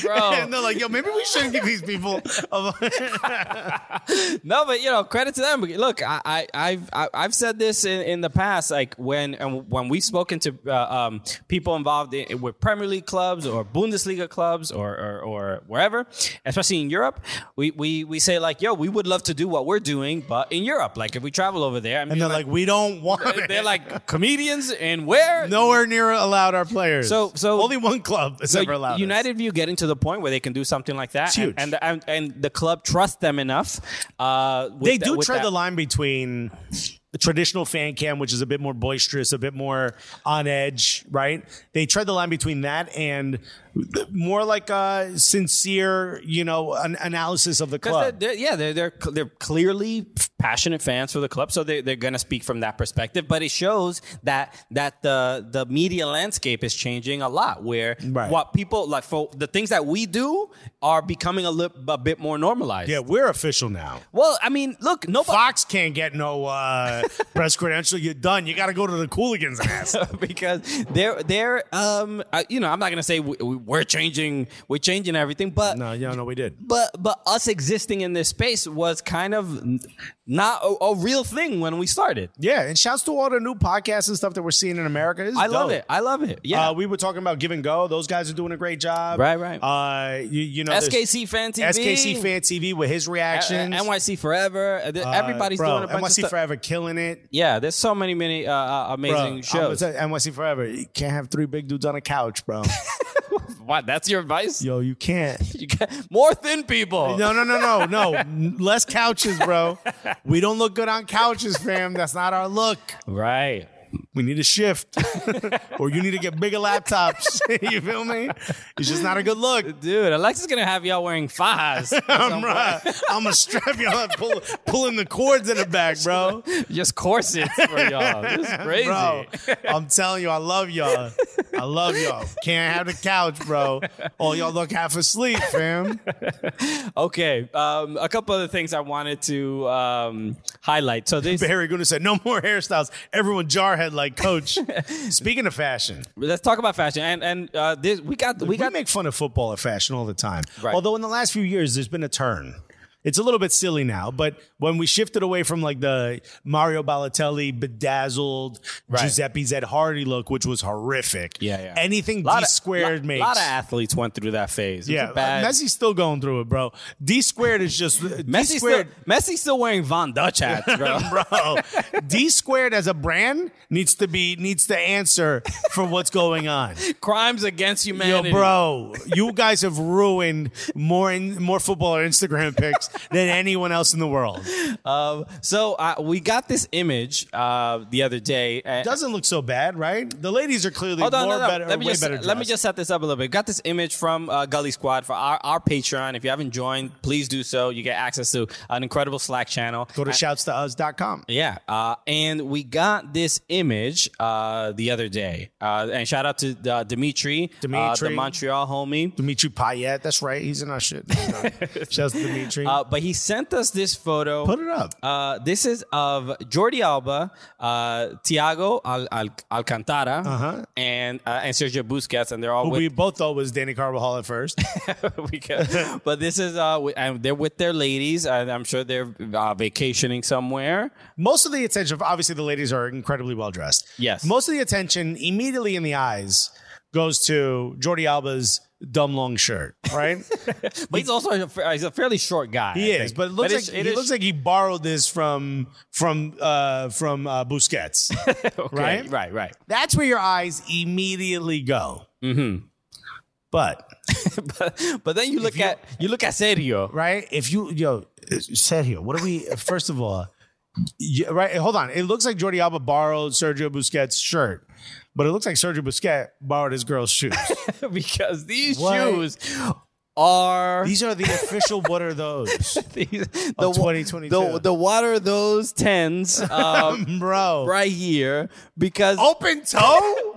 Bro. and they're like, yo, maybe we shouldn't give these people. A- No, but you know, credit to them. Look, I, I, I've I- I've said this in, in the past, like when and when we've spoken to uh, um, people involved in, with Premier League clubs or Bundesliga clubs or, or or wherever, especially in Europe, we, we we say like, yo, we would love to do what we're doing, but in Europe, like if we travel over there, I mean, and they're like, we don't want it. they're like comedians and where Nowhere near allowed our players. So- so- only one club has So ever allowed. us. United View getting to the point where they can do something like that, and, and, and and the club trusts them enough. Uh, they that- do with tread that- the line between the traditional fan cam, which is a bit more boisterous, a bit more on edge, right? They tread the line between that and more like a sincere, you know, an analysis of the club. they're, they're, yeah, they're, they're they're clearly passionate fans for the club, so they, they're going to speak from that perspective. But it shows that that the the media landscape is changing a lot. Where Right. what people like for the things that we do are becoming a, little a bit more normalized. Yeah, we're official now. Well, I mean, look, nobody. Fox can't get no uh, press credential. You're done. You got to go to the Cooligans and ask. because they're they're um I- you know I'm not gonna say we, we- we're changing we're changing everything but no, yeah, no, we did. but but us existing in this space was kind of not a, a real thing when we started. Yeah, and shouts to all the new podcasts and stuff that we're seeing in America. It's I love it. I love it. Yeah. Uh, we were talking about Give and Go. Those guys are doing a great job. Right, right. Uh, you, you know, SKC fan TV. SKC Fan TV with his uh, reactions. NYC Forever. Uh, Uh, Everybody's bro, doing a bunch NYC of stuff. Forever killing it. Yeah, there's so many many uh, uh, Bro, amazing I'm shows. NYC Forever. You can't have three big dudes on a couch, bro. What? That's your advice? Yo, you can't. You got more thin people. No, no, no, no, no. Less couches, bro. We don't look good on couches, fam. That's not our look. Right. We need a shift, or you need to get bigger laptops. you feel me? It's just not a good look. Dude, Alexa's gonna have y'all wearing fajas. I'm right. I'm gonna strap y'all, pull, pulling the cords in the back, bro. Just corsets for y'all. This is crazy. Bro, I'm telling you, I love y'all. I love y'all. Can't have the couch, bro. Oh, y'all look half asleep, fam. Okay, um, a couple other things I wanted to um, highlight. So this, Barry Guna said, "No more hairstyles. Everyone jarhead like Coach." Speaking of fashion, let's talk about fashion, and and uh, this we got we we got make fun of football at fashion all the time. Right. Although in the last few years, there's been a turn. It's a little bit silly now, but when we shifted away from like the Mario Balotelli bedazzled Right. Giuseppe Zed Hardy look, which was horrific. Yeah, yeah. Anything D squared lot, A lot of athletes went through that phase. It yeah, a bad. Messi's still going through it, bro. D squared is just uh, D Messi still. Messi's still wearing Von Dutch hats, bro. bro. D squared as a brand needs to be needs to answer for what's going on. Crimes against Yo, humanity, bro, you guys have ruined more in, more football or Instagram pics than anyone else in the world. Um, so uh, we got this image uh, the other day. uh, Doesn't look so bad, right? The ladies are clearly Hold on, more no, no. better, Let me way just better. let me just set this up a little bit. Got this image from uh, Gully Squad for our, our Patreon. If you haven't joined, please do so. You get access to an incredible Slack channel. go to shoutstous.com. Yeah, uh, and we got this image uh, the other day, uh, and shout out to uh, Dimitri, Uh, the Montreal homie. Dimitri Payet, that's right. He's in our shit. Shouts to Dimitri. Uh, but he sent us this photo. Put it up. Uh, this is of Jordi Alba, uh, Thiago Al- Al- Alcantara, and uh, and Sergio Busquets, and they're all Who with we both thought was Dani Carvajal at first. because, but this is uh, and they're with their ladies, and I'm sure they're uh, vacationing somewhere. Most of the attention, obviously, the ladies are incredibly well dressed. Yes. Most of the attention immediately in the eyes goes to Jordi Alba's dumb long shirt, right? But he's also a, he's a fairly short guy. He I is, think. but it looks it's- like it he is- looks like he borrowed this from from uh, from uh, Busquets. okay, right? right, right. That's where your eyes immediately go. Mm-hmm. But but, but then you look you- at you look at Sergio. right, if you yo here, what are we? First of all, right. Hold on. It looks like Jordi Alba borrowed Sergio Busquets' shirt, but it looks like Sergio Busquets borrowed his girl's shoes. because these What? shoes are These are the official. What are those, these, the, Of wa- 2022. The, the what are those tens um, bro? right here? Because Open toe.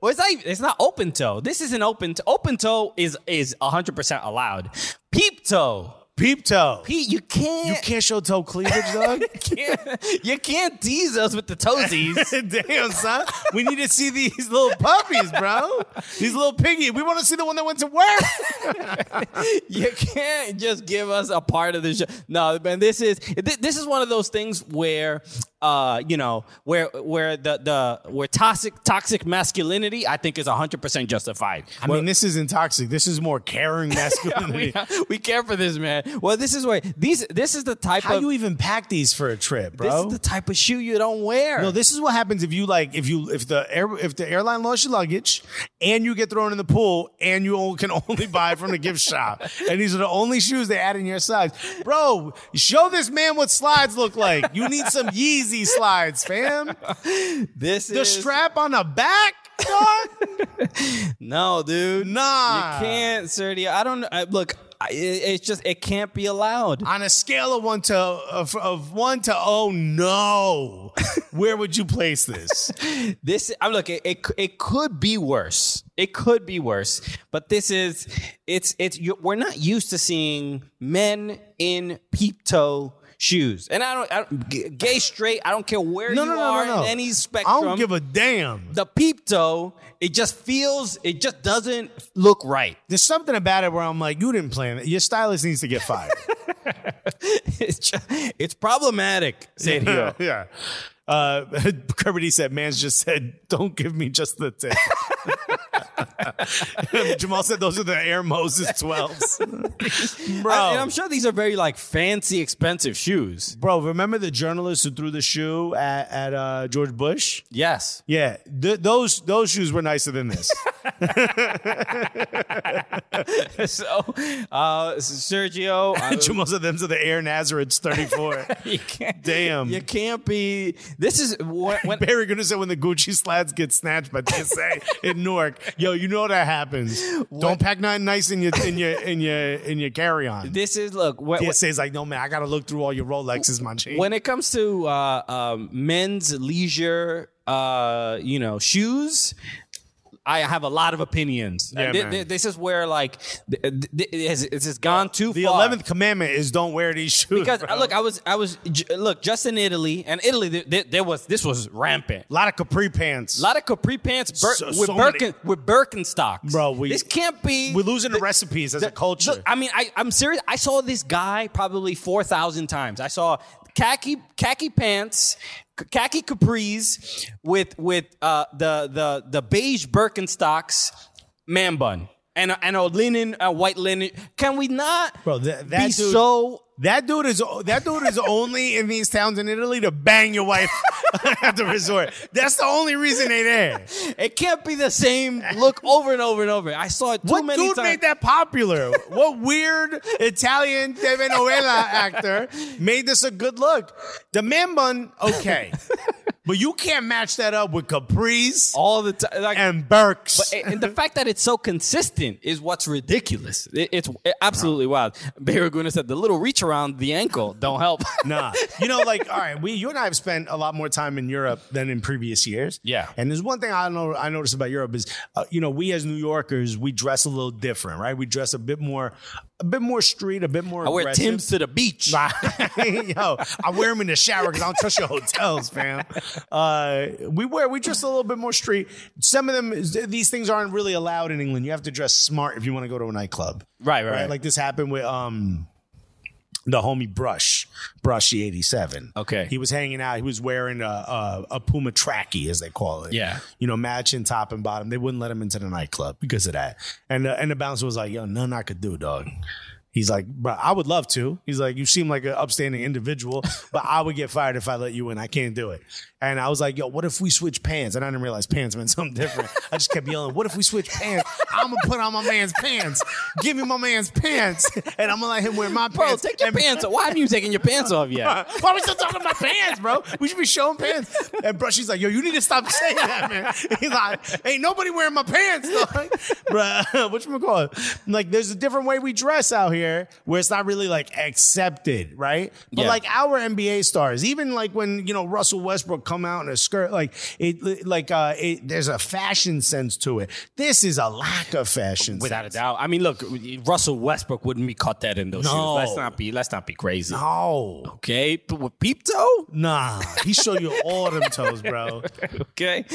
well, it's not even- it's not open toe. This isn't open. Toe. Open toe is is hundred percent allowed. Peep toe. Peep toe. Pete, you can't. You can't show toe cleavage, dog. can't, you can't tease us with the toesies. Damn, son. We need to see these little puppies, bro. These little piggy. We want to see the one that went to work. you can't just give us a part of the show. No, man, this is this is one of those things where uh, you know, where where the the where toxic toxic masculinity I think is 100% justified. I mean, this isn't toxic. This is more caring masculinity. we, we care for this man. Well, this is why these this is the type How of you even pack these for a trip, bro? this is the type of shoe you don't wear. no, this is what happens if you like if you if the air if the airline lost your luggage and you get thrown in the pool and you can only buy from the gift shop and these are the only shoes they add in your size, bro. Show this man what slides look like. You need some Yeezy slides, fam. this The is strap on the back, no, dude. Nah. You can't, Sergio. I don't I, look. It- it's just it can't be allowed. On a scale of one to of, of one to oh no, where would you place this? This I'm look. It, it it could be worse. It could be worse. But this is it's it's you, we're not used to seeing men in peep toe shoes. And I don't, I don't gay straight. I don't care where No, you no, no, are in any spectrum. I don't give a damn. the peep toe. It just feels. It just doesn't look right. There's something about it where I'm like, you didn't plan it. Your stylist needs to get fired. It's just, it's problematic. Sergio. yeah. Uh, Kirby said, "Man's just said, don't give me just the tip." Jamal said, "Those are the Air Moses 12s." bro. I, and I'm sure these are very like fancy, expensive shoes. bro, remember the journalist who threw the shoe at, at uh, George Bush? Yes. Yeah, th- those those shoes were nicer than this. so, uh, Sergio, Jamal said, "Them's are the Air Nazareths 34." you can't, Damn. you can't be. This is when, when Barry gonna say when the Gucci slats get snatched by TSA in Newark. Yo, you know that happens. Don't pack nothing nice in your in your in your in your carry on. this is look when, TSA's like, no man, I gotta look through all your Rolexes, my G. when it comes to uh, um, men's leisure, uh, you know, shoes. I have a lot of opinions. Yeah, Th- th- this is where like th- it has, gone too far. the eleventh commandment is don't wear these shoes. because bro. look, I was I was j- look just in Italy, and Italy th- th- there was this was rampant. a lot of capri pants. A lot of capri pants Bir- So- with so many- with Birkenstocks. Bro, we- this can't be. We're losing the recipes as a culture. Look, I mean, I, I'm serious. I saw this guy probably four thousand times. I saw khaki khaki pants, khaki capris with with uh, the the the beige Birkenstocks, man bun, and a, and a linen, a white linen. Can we not, Bro, that- that be dude- so? that dude is that dude is only in these towns in Italy to bang your wife at the resort. That's the only reason they there. It can't be the same look over and over and over. I saw it too What many dude made that popular? what weird Italian telenovela actor made this a good look? The man bun, okay. But you can't match that up with capris all the time? Like, and Burks. and and the fact that it's so consistent is what's ridiculous. It- it's absolutely wild. Barraguna said the little reach around the ankle don't help. Nah, you know, like all right, we you and I have spent a lot more time in Europe than in previous years. Yeah. and there's one thing I know I noticed about Europe is, uh, you know, we as New Yorkers we dress a little different, right? We dress a bit more, a bit more street, a bit more. I wear aggressive. Tim's to the beach. Yo, I wear them in the shower because I don't trust your hotels, fam. Uh, we wear we dress a little bit more street. Some of them, these things aren't really allowed in England. You have to dress smart if you want to go to a nightclub. Right, right, right. Like this happened with um the homie Brush, Brushy eighty seven. Okay. he was hanging out. He was wearing a, a a Puma trackie, as they call it. Yeah. you know, matching top and bottom. They wouldn't let him into the nightclub because of that. And uh, and the bouncer was like, "Yo, nothing I could do, dog." He's like, bro, I would love to. He's like, you seem like an upstanding individual, but I would get fired if I let you in. I can't do it. And I was like, yo, what if we switch pants? And I didn't realize pants meant something different. I just kept yelling, what if we switch pants? I'm gonna put on my man's pants. Give me my man's pants, and I'm gonna let him wear my Bro, pants. take your And- pants off. Why haven't you taken your pants off yet? why are we still talking about pants, bro? We should be showing pants. And bro, she's like, yo, you need to stop saying that, man. He's like, ain't nobody wearing my pants, dog. bro, what you call it? Like, there's a different way we dress out here where it's not really like accepted, right? But Yeah. like our NBA stars, even like when you know Russell Westbrook come out in a skirt, like it, like uh, it, there's a fashion sense to it. This is a lack of fashion, Without a doubt. I mean, look, Russell Westbrook wouldn't be caught dead in those No. shoes. Let's not be. Let's not be crazy. No, Okay, but with peep toe. nah, he show you all them toes, bro. Okay.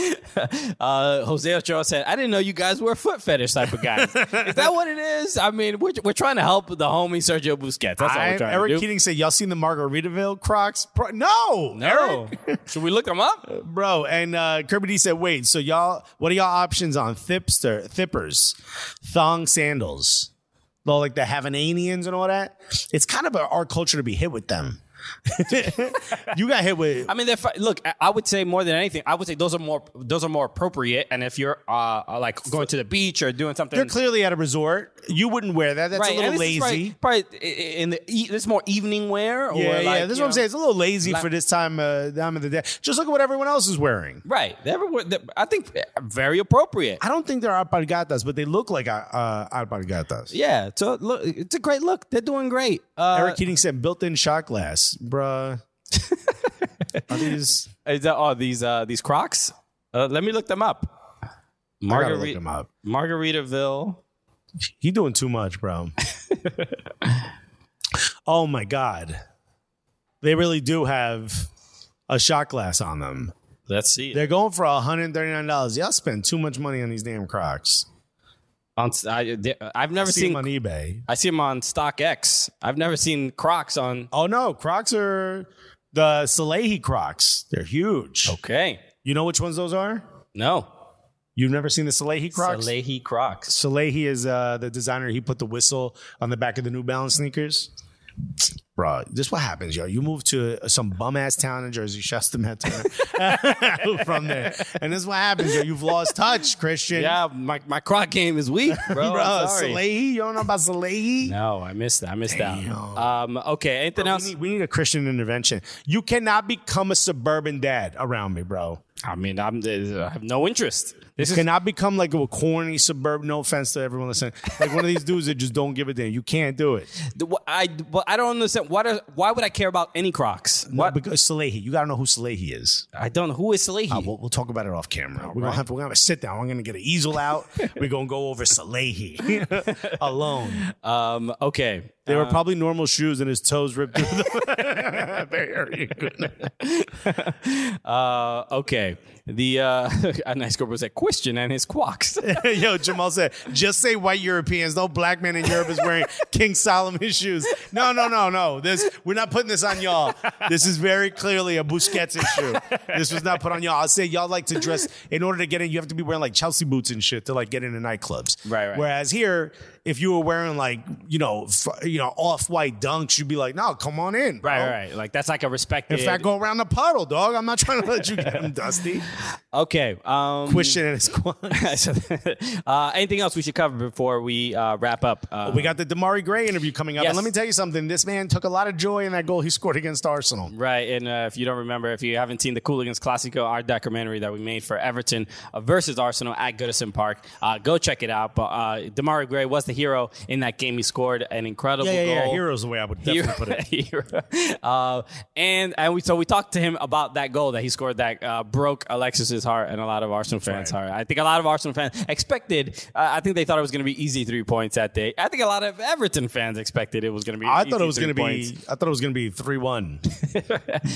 Uh, Jose Ochoa said, "I didn't know you guys were foot fetish type of guys. is that what it is? I mean, we're, we're trying to help the homie Sergio Busquets. That's all I- we're trying Eric to do. Keating said, "Y'all seen the Margaritaville Crocs?" Pro- no, no, Eric. should we look them up? bro. And uh, Kirby D said, "Wait, so y'all, what are y'all options on thipster, thippers, thong sandals, Well, like the Havananians and all that? It's kind of our culture to be hit with them." you got hit with. I mean, they're look. I- would say more than anything, I would say those are more those are more appropriate. And if you're uh, uh, like going to the beach or doing something, They're clearly at a resort. You wouldn't wear that. That's a little and this is lazy. Probably, probably in the this is more evening wear. Or Yeah, like, yeah. This is what I'm saying. It's a little lazy like- for this time, uh, time of the day. Just look at what everyone else is wearing. Right. They're- I think very appropriate. I don't think they're alpargatas, but they look like uh, alpargatas. Yeah. So look, it's a great look. They're doing great. Uh, Eric Keating said built-in shot glass, bruh. Are these? is that, oh, these uh, these Crocs. Uh, let me look them up. I look Margarita, them up. Margaritaville. He doing too much, bro. oh my god, they really do have a shot glass on them. Let's see. They're going for hundred thirty nine dollars. Y'all spend too much money on these damn Crocs. On, I, I've never See seen. them on eBay. I see them on StockX. I've never seen Crocs on. Oh no, Crocs are the Salehe Crocs. They're huge. Okay. You know which ones those are? No. You've never seen the Salehe Crocs? Salehe Crocs. Salehe is uh, the designer. He put the whistle on the back of the New Balance sneakers. Bro, this is what happens, yo. You move to some bum ass town in Jersey, met from there, and this is what happens, yo. You've lost touch, Christian. Yeah, my, my Croc game is weak, bro. bro. Sorry. Salehe, you don't know about Salehe? No, I missed that. I missed that. Um, okay, anything We else? need, we need a Christian intervention. You cannot become a suburban dad around me, bro. I mean, I'm, I have no interest. This is Cannot become like a corny suburban. No offense to everyone listening, like one of these dudes that just don't give a damn. You can't do it. the- I. But I don't understand. Why? Does, why would I care about any Crocs? What? What? Because Salehe, you gotta know who Salehe is. I don't know who is Salehe. Uh, we'll, we'll talk about it off camera. We're gonna have we're gonna have a sit down. I'm gonna get an easel out. we're gonna go over Salehe alone. um, okay. They were probably normal shoes, and his toes ripped through them. Very good. Uh, okay. The uh, a nice girl was a question and his quacks. Yo, Jamal said, just say white Europeans. No black man in Europe is wearing King Solomon shoes. No, no, no, no. This we're not putting this on y'all. This is very clearly a Busquets issue. This was not put on y'all. I'll say y'all like to dress in order to get in. You have to be wearing like Chelsea boots and shit to like get into nightclubs. Right, right. Whereas here, if you were wearing like you know f- you know off white dunks, you'd be like, no, come on in. bro." right, right. Like that's like a respected. In fact, go around the puddle, dog. I'm not trying to let you get them dusty. okay. Um, Question and his uh, anything else we should cover before we uh, wrap up? Uh, We got the Demarai Gray interview coming up. Yes. And let me tell you something. This man took a lot of joy in that goal he scored against Arsenal. Right, and uh, if you don't remember, if you haven't seen the Cooligans Classico, our documentary that we made for Everton uh, versus Arsenal at Goodison Park, uh, go check it out. But uh, Demarai Gray was the hero in that game. He scored an incredible Yeah, yeah, yeah. goal. Heroes the way I would definitely put it. Hero. uh, and and we so we talked to him about that goal that he scored that uh, broke Alexis's heart and a lot of Arsenal fans' right. heart. I think a lot of Arsenal fans expected. Uh, I think they thought it was going to be easy three points that day. I think a lot of Everton fans expected it was going to be. I easy thought it was going to be. I thought it was going to be three one,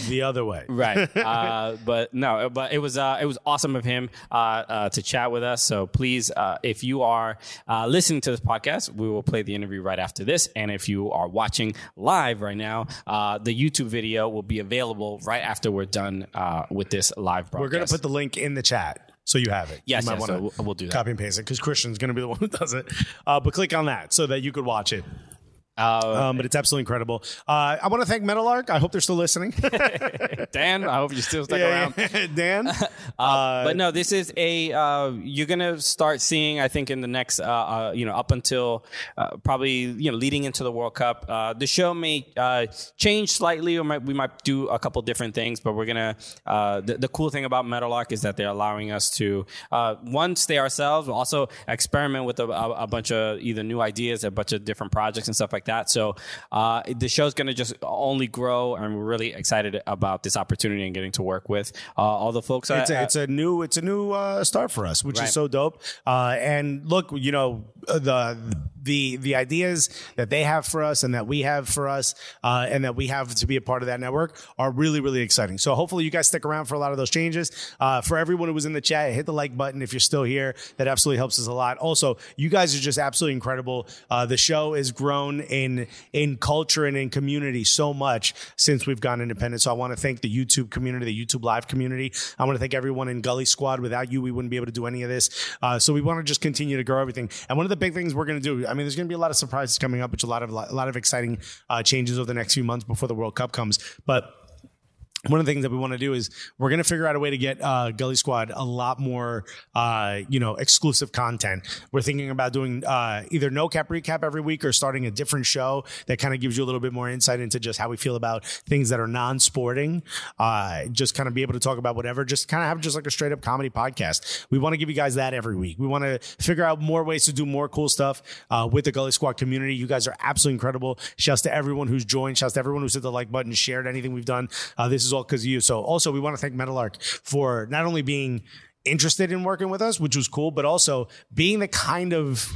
the other way. right uh, but no but it was uh, it was awesome of him uh, uh, to chat with us so please uh, if you are uh, listening to this podcast we will play the interview right after this and if you are watching live right now uh, the youtube video will be available right after we're done uh, with this live broadcast We're going to put the link in the chat so you have it. Yes, you might yes, so we'll- we'll do that. Copy and paste it because Christian's going to be the one who does it. Uh, but click on that so that you could watch it. Uh, Um, but it's absolutely incredible. Uh, I want to thank Meadowlark. I hope they're still listening. dan i hope you still stuck around Dan. Uh, but no, this is a uh, you're gonna start seeing. I think in the next, uh, uh, you know, up until uh, probably you know leading into the World Cup, uh, the show may uh, change slightly, or might, we might do a couple different things. But we're gonna. Uh, the, the cool thing about Meadowlark is that they're allowing us to uh, one stay ourselves, but also experiment with a, a, a bunch of either new ideas, a bunch of different projects and stuff like that. So uh, the show's gonna just only grow, and we're really excited about this opportunity and getting to work with uh, all the folks. it's at- a, it's a new it's a new uh, start for us, which Right. is so dope. Uh, and look, you know uh, the the the ideas that they have for us and that we have for us, uh, and that we have to be a part of that network are really really exciting. So hopefully you guys stick around for a lot of those changes. Uh, for everyone who was in the chat, hit the like button if you're still here. That absolutely helps us a lot. Also, you guys are just absolutely incredible. Uh, the show has grown in in culture and in community so much since we've gone independent. So I want to thank the YouTube community, the YouTube live community. I want to thank everyone in Gully Squad. Without you, we wouldn't be able to do any of this. Uh, so we want to just continue to grow everything. And one of the big things we're going to do, I mean, there's going to be a lot of surprises coming up, which a lot of a lot of exciting uh, changes over the next few months before the World Cup comes. But one of the things that we want to do is we're going to figure out a way to get uh, Gully Squad a lot more, uh, you know, exclusive content. We're thinking about doing uh, either no cap recap every week or starting a different show that kind of gives you a little bit more insight into just how we feel about things that are non-sporting. Uh, just kind of be able to talk about whatever. Just kind of have just like a straight up comedy podcast. We want to give you guys that every week. We want to figure out more ways to do more cool stuff uh, with the Gully Squad community. You guys are absolutely incredible. Shouts to everyone who's joined. Shouts to everyone who's hit the like button, shared anything we've done. Uh, this is all because of you. So also we want to thank Meadowlark for not only being interested in working with us, which was cool, but also being the kind of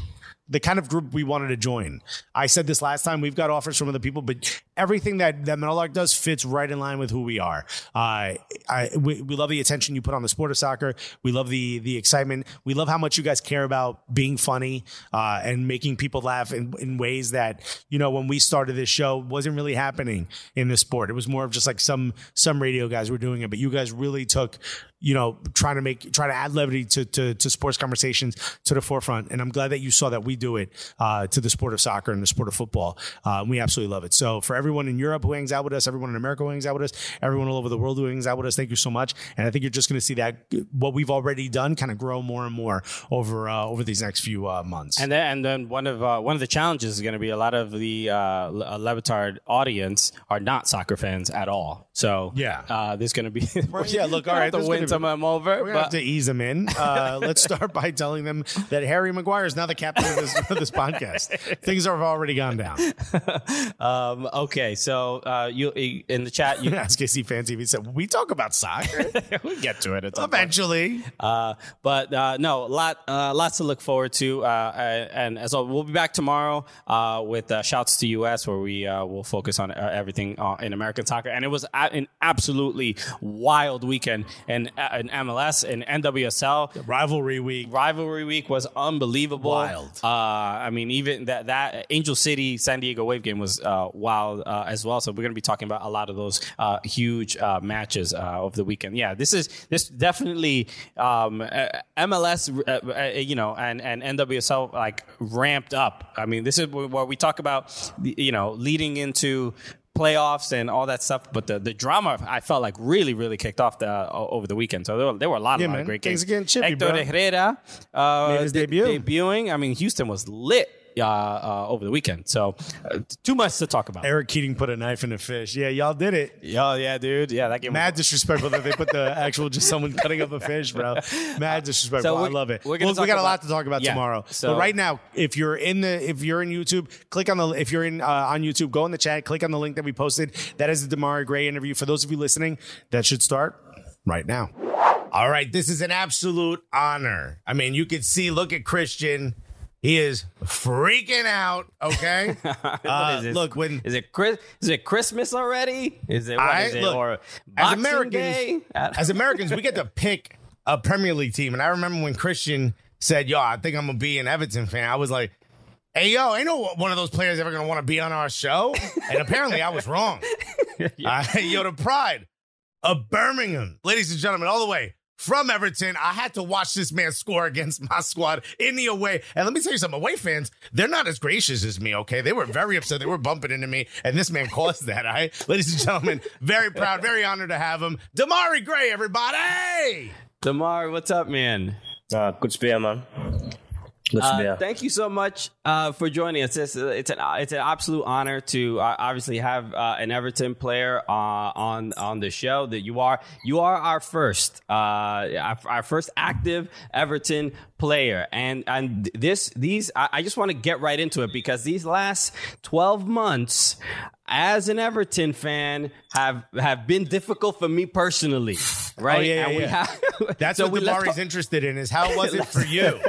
the kind of group we wanted to join. I said this last time. We've got offers from other people, but everything that that Meadowlark does fits right in line with who we are. Uh, I we, we love the attention you put on the sport of soccer. We love the the excitement. We love how much you guys care about being funny uh, and making people laugh in, in ways that you know when we started this show wasn't really happening in the sport. It was more of just like some some radio guys were doing it, but you guys really took you know, trying to make, try to add levity to, to, to sports conversations to the forefront. And I'm glad that you saw that we do it uh, to the sport of soccer and the sport of football. Uh, we absolutely love it. So for everyone in Europe who hangs out with us, everyone in America who hangs out with us, everyone all over the world who hangs out with us, thank you so much. And I think you're just going to see that what we've already done kind of grow more and more over uh, over these next few uh, months. And then, and then one of uh, one of the challenges is going to be a lot of the uh, LeBatard audience are not soccer fans at all. So Yeah. uh, there's going to be yeah, look, all We'll right, have to there's win gonna be- some of them over. We're gonna have to ease them in. Uh, let's start by telling them that Harry Maguire is now the captain of this, of this podcast. Things have already gone down. um, okay, so uh, you in the chat, you Ask KC Fan TV said, "We talk about soccer we'll get to it at some point. eventually." Uh, but uh, no, lot uh, lots to look forward to. Uh, and as well, we'll be back tomorrow uh, with uh, shouts to US, where we uh, will focus on uh, everything uh, in American soccer. And it was an absolutely wild weekend uh, in MLS and NWSL. Rivalry week. Rivalry week was unbelievable. Wild. Uh, I mean, even that that Angel City San Diego Wave game was uh, wild uh, as well. So we're going to be talking about a lot of those uh, huge uh, matches uh, over the weekend. Yeah, this is this definitely um, uh, MLS, uh, uh, you know, and and NWSL like ramped up. I mean, this is where we talk about you know leading into playoffs and all that stuff. But the, the drama I felt like really, really kicked off the, o- over the weekend. So there were, there were a lot, Yeah, of, lot of great Things games. are getting chippy, Hector bro. Herrera uh, de- debut. debuting. I mean, Houston was lit uh, uh, over the weekend. So uh, too much to talk about. Eric Keating put a knife in a fish. Yeah, y'all did it. Yeah, yeah, dude. Yeah, that game. Mad was, disrespectful that they put the actual just someone cutting up a fish, bro. Mad disrespectful. So I love it. we're gonna Well, we talk got a lot to talk about Yeah, tomorrow. so- but right now, if you're in the if you're in YouTube, click on the if you're in uh, on YouTube, go in the chat, click on the link that we posted. That is the Demarai Gray interview. For those of you listening, that should start right now. All right, this is an absolute honor. I mean, you can see. Look at Christian. He is freaking out. Okay. Uh, look when is it Chris? Is it Christmas already? Is it what I- is it? look, or as Americans, Day? as Americans, we get to pick a Premier League team. And I remember when Christian said, "Yo, I think I'm gonna be an Everton fan." I was like, "Hey, yo, ain't no one of those players ever gonna want to be on our show." And apparently, I was wrong. Uh, yo, the pride of Birmingham, ladies and gentlemen, all the way. From Everton, I had to watch this man score against my squad in the away. And let me tell you something, away fans, they're not as gracious as me, okay? They were very upset. They were bumping into me, and this man caused that, all right? Ladies and gentlemen, very proud, very honored to have him. Demarai Gray, everybody! Damar, what's up, man? Uh, good to be here, man. Uh, thank you so much uh, for joining us. It's, it's an it's an absolute honor to uh, obviously have uh, an Everton player uh, on on the show. That you are you are our first uh, our, our first active Everton player, and and this these I, I just want to get right into it because these last twelve months. As an Everton fan, have have been difficult for me personally, right? Oh, yeah, yeah, and we yeah. have That's so what Demarai's interested in, is how was it for you?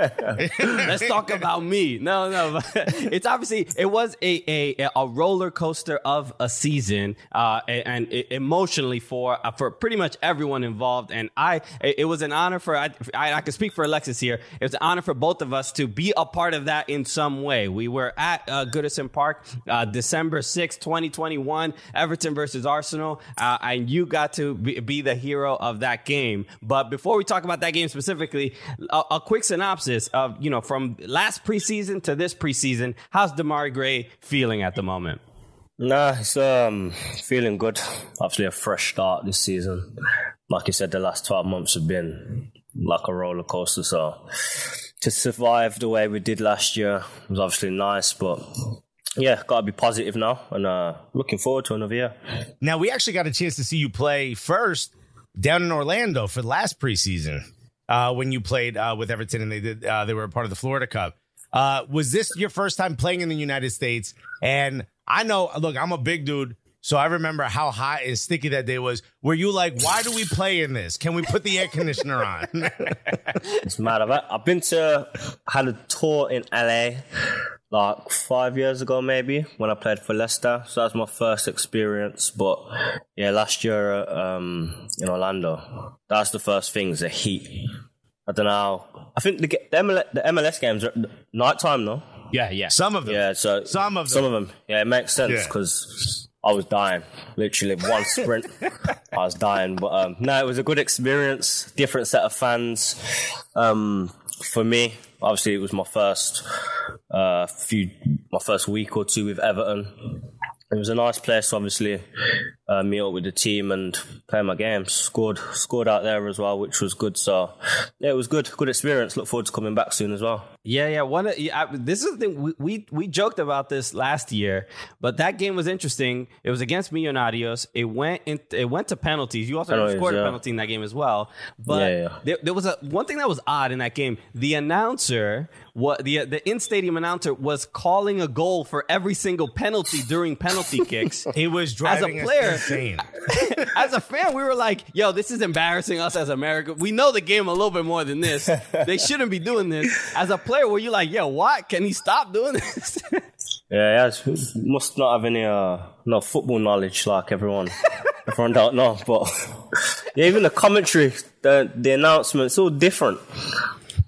Let's talk about me. No, no, it's obviously it was a a, a roller coaster of a season, uh, and, and emotionally for uh, for pretty much everyone involved. And I, it was an honor for I, I, I can speak for Alexis here. It was an honor for both of us to be a part of that in some way. We were at uh, Goodison Park, uh, December sixth, twenty 2021 Everton versus Arsenal, uh, and you got to be, be the hero of that game. But before we talk about that game specifically, a, a quick synopsis of you know from last preseason to this preseason. How's Demarai Gray feeling at the moment? Nah, it's um feeling good. Obviously, a fresh start this season. Like you said, the last twelve months have been like a roller coaster. So to survive the way we did last year was obviously nice, but yeah, got to be positive now, and uh, looking forward to another year. Now we actually got a chance to see you play first down in Orlando for the last preseason uh, when you played uh, with Everton and they did uh, they were a part of the Florida Cup. Uh, was this your first time playing in the United States? And I know, look, I'm a big dude. So I remember how hot and sticky that day was. Were you like, why do we play in this? Can we put the air conditioner on? It's mad. I've, I've been to had a tour in LA like five years ago, maybe when I played for Leicester. So that was my first experience. But yeah, last year um, in Orlando, that's the first thing. Is the heat. I don't know. I think the, the, MLS, the MLS games are nighttime though. Yeah, yeah. Some of them. Yeah, so Some of them. some of them. Yeah, it makes sense Yeah. because I was dying. Literally one sprint, I was dying. But um, no, it was a good experience. Different set of fans. Um, for me, obviously, it was my first uh, few, my first week or two with Everton. It was a nice place, obviously. Uh, meet up with the team and play my games. Scored, scored out there as well, which was good. So yeah, it was good, good experience. Look forward to coming back soon as well. Yeah, yeah. One, yeah, I, this is the thing. We, we we joked about this last year, but that game was interesting. It was against Millonarios. It went in, it went to penalties. You also Penalties, scored a penalty in that game as well. But Yeah, yeah. There, there was a one thing that was odd in that game. The announcer, what the the in stadium announcer was calling a goal for every single penalty during penalty kicks. he was driving as a player- us insane. as a fan, we were like, "Yo, this is embarrassing us as America. We know the game a little bit more than this. They shouldn't be doing this." As a player, were you like, "Yo, what? Can he stop doing this?" Yeah, yeah, it's- must not have any uh, no football knowledge like everyone. everyone don't know, but yeah, even the commentary, the the announcements, all different.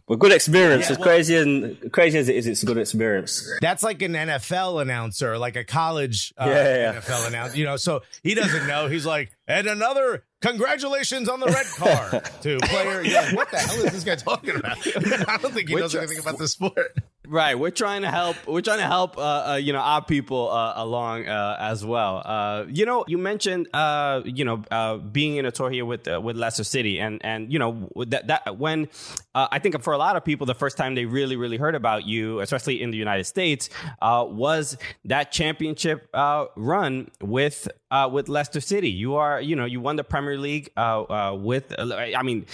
But good experience. as crazy and crazy as it is, it's a good experience. That's like an NFL announcer, like a college uh, Yeah, yeah, yeah. NFL announcer. You know, so he doesn't know. He's like, and another congratulations on the red card to player. You're what the hell is this guy talking about? I don't think he knows anything about the sport. Right. We're trying to help. We're trying to help. Uh, uh, you know, our people uh, along uh, as well. Uh, you know, you mentioned uh, you know uh, being in a tour here with with Leicester City, and and you know that that when I think for a lot of people, the first time they really really heard about you, especially in the United States, uh, was that championship uh, run with uh, with Leicester City. You are you know you won the Premier League uh, uh, with. I mean.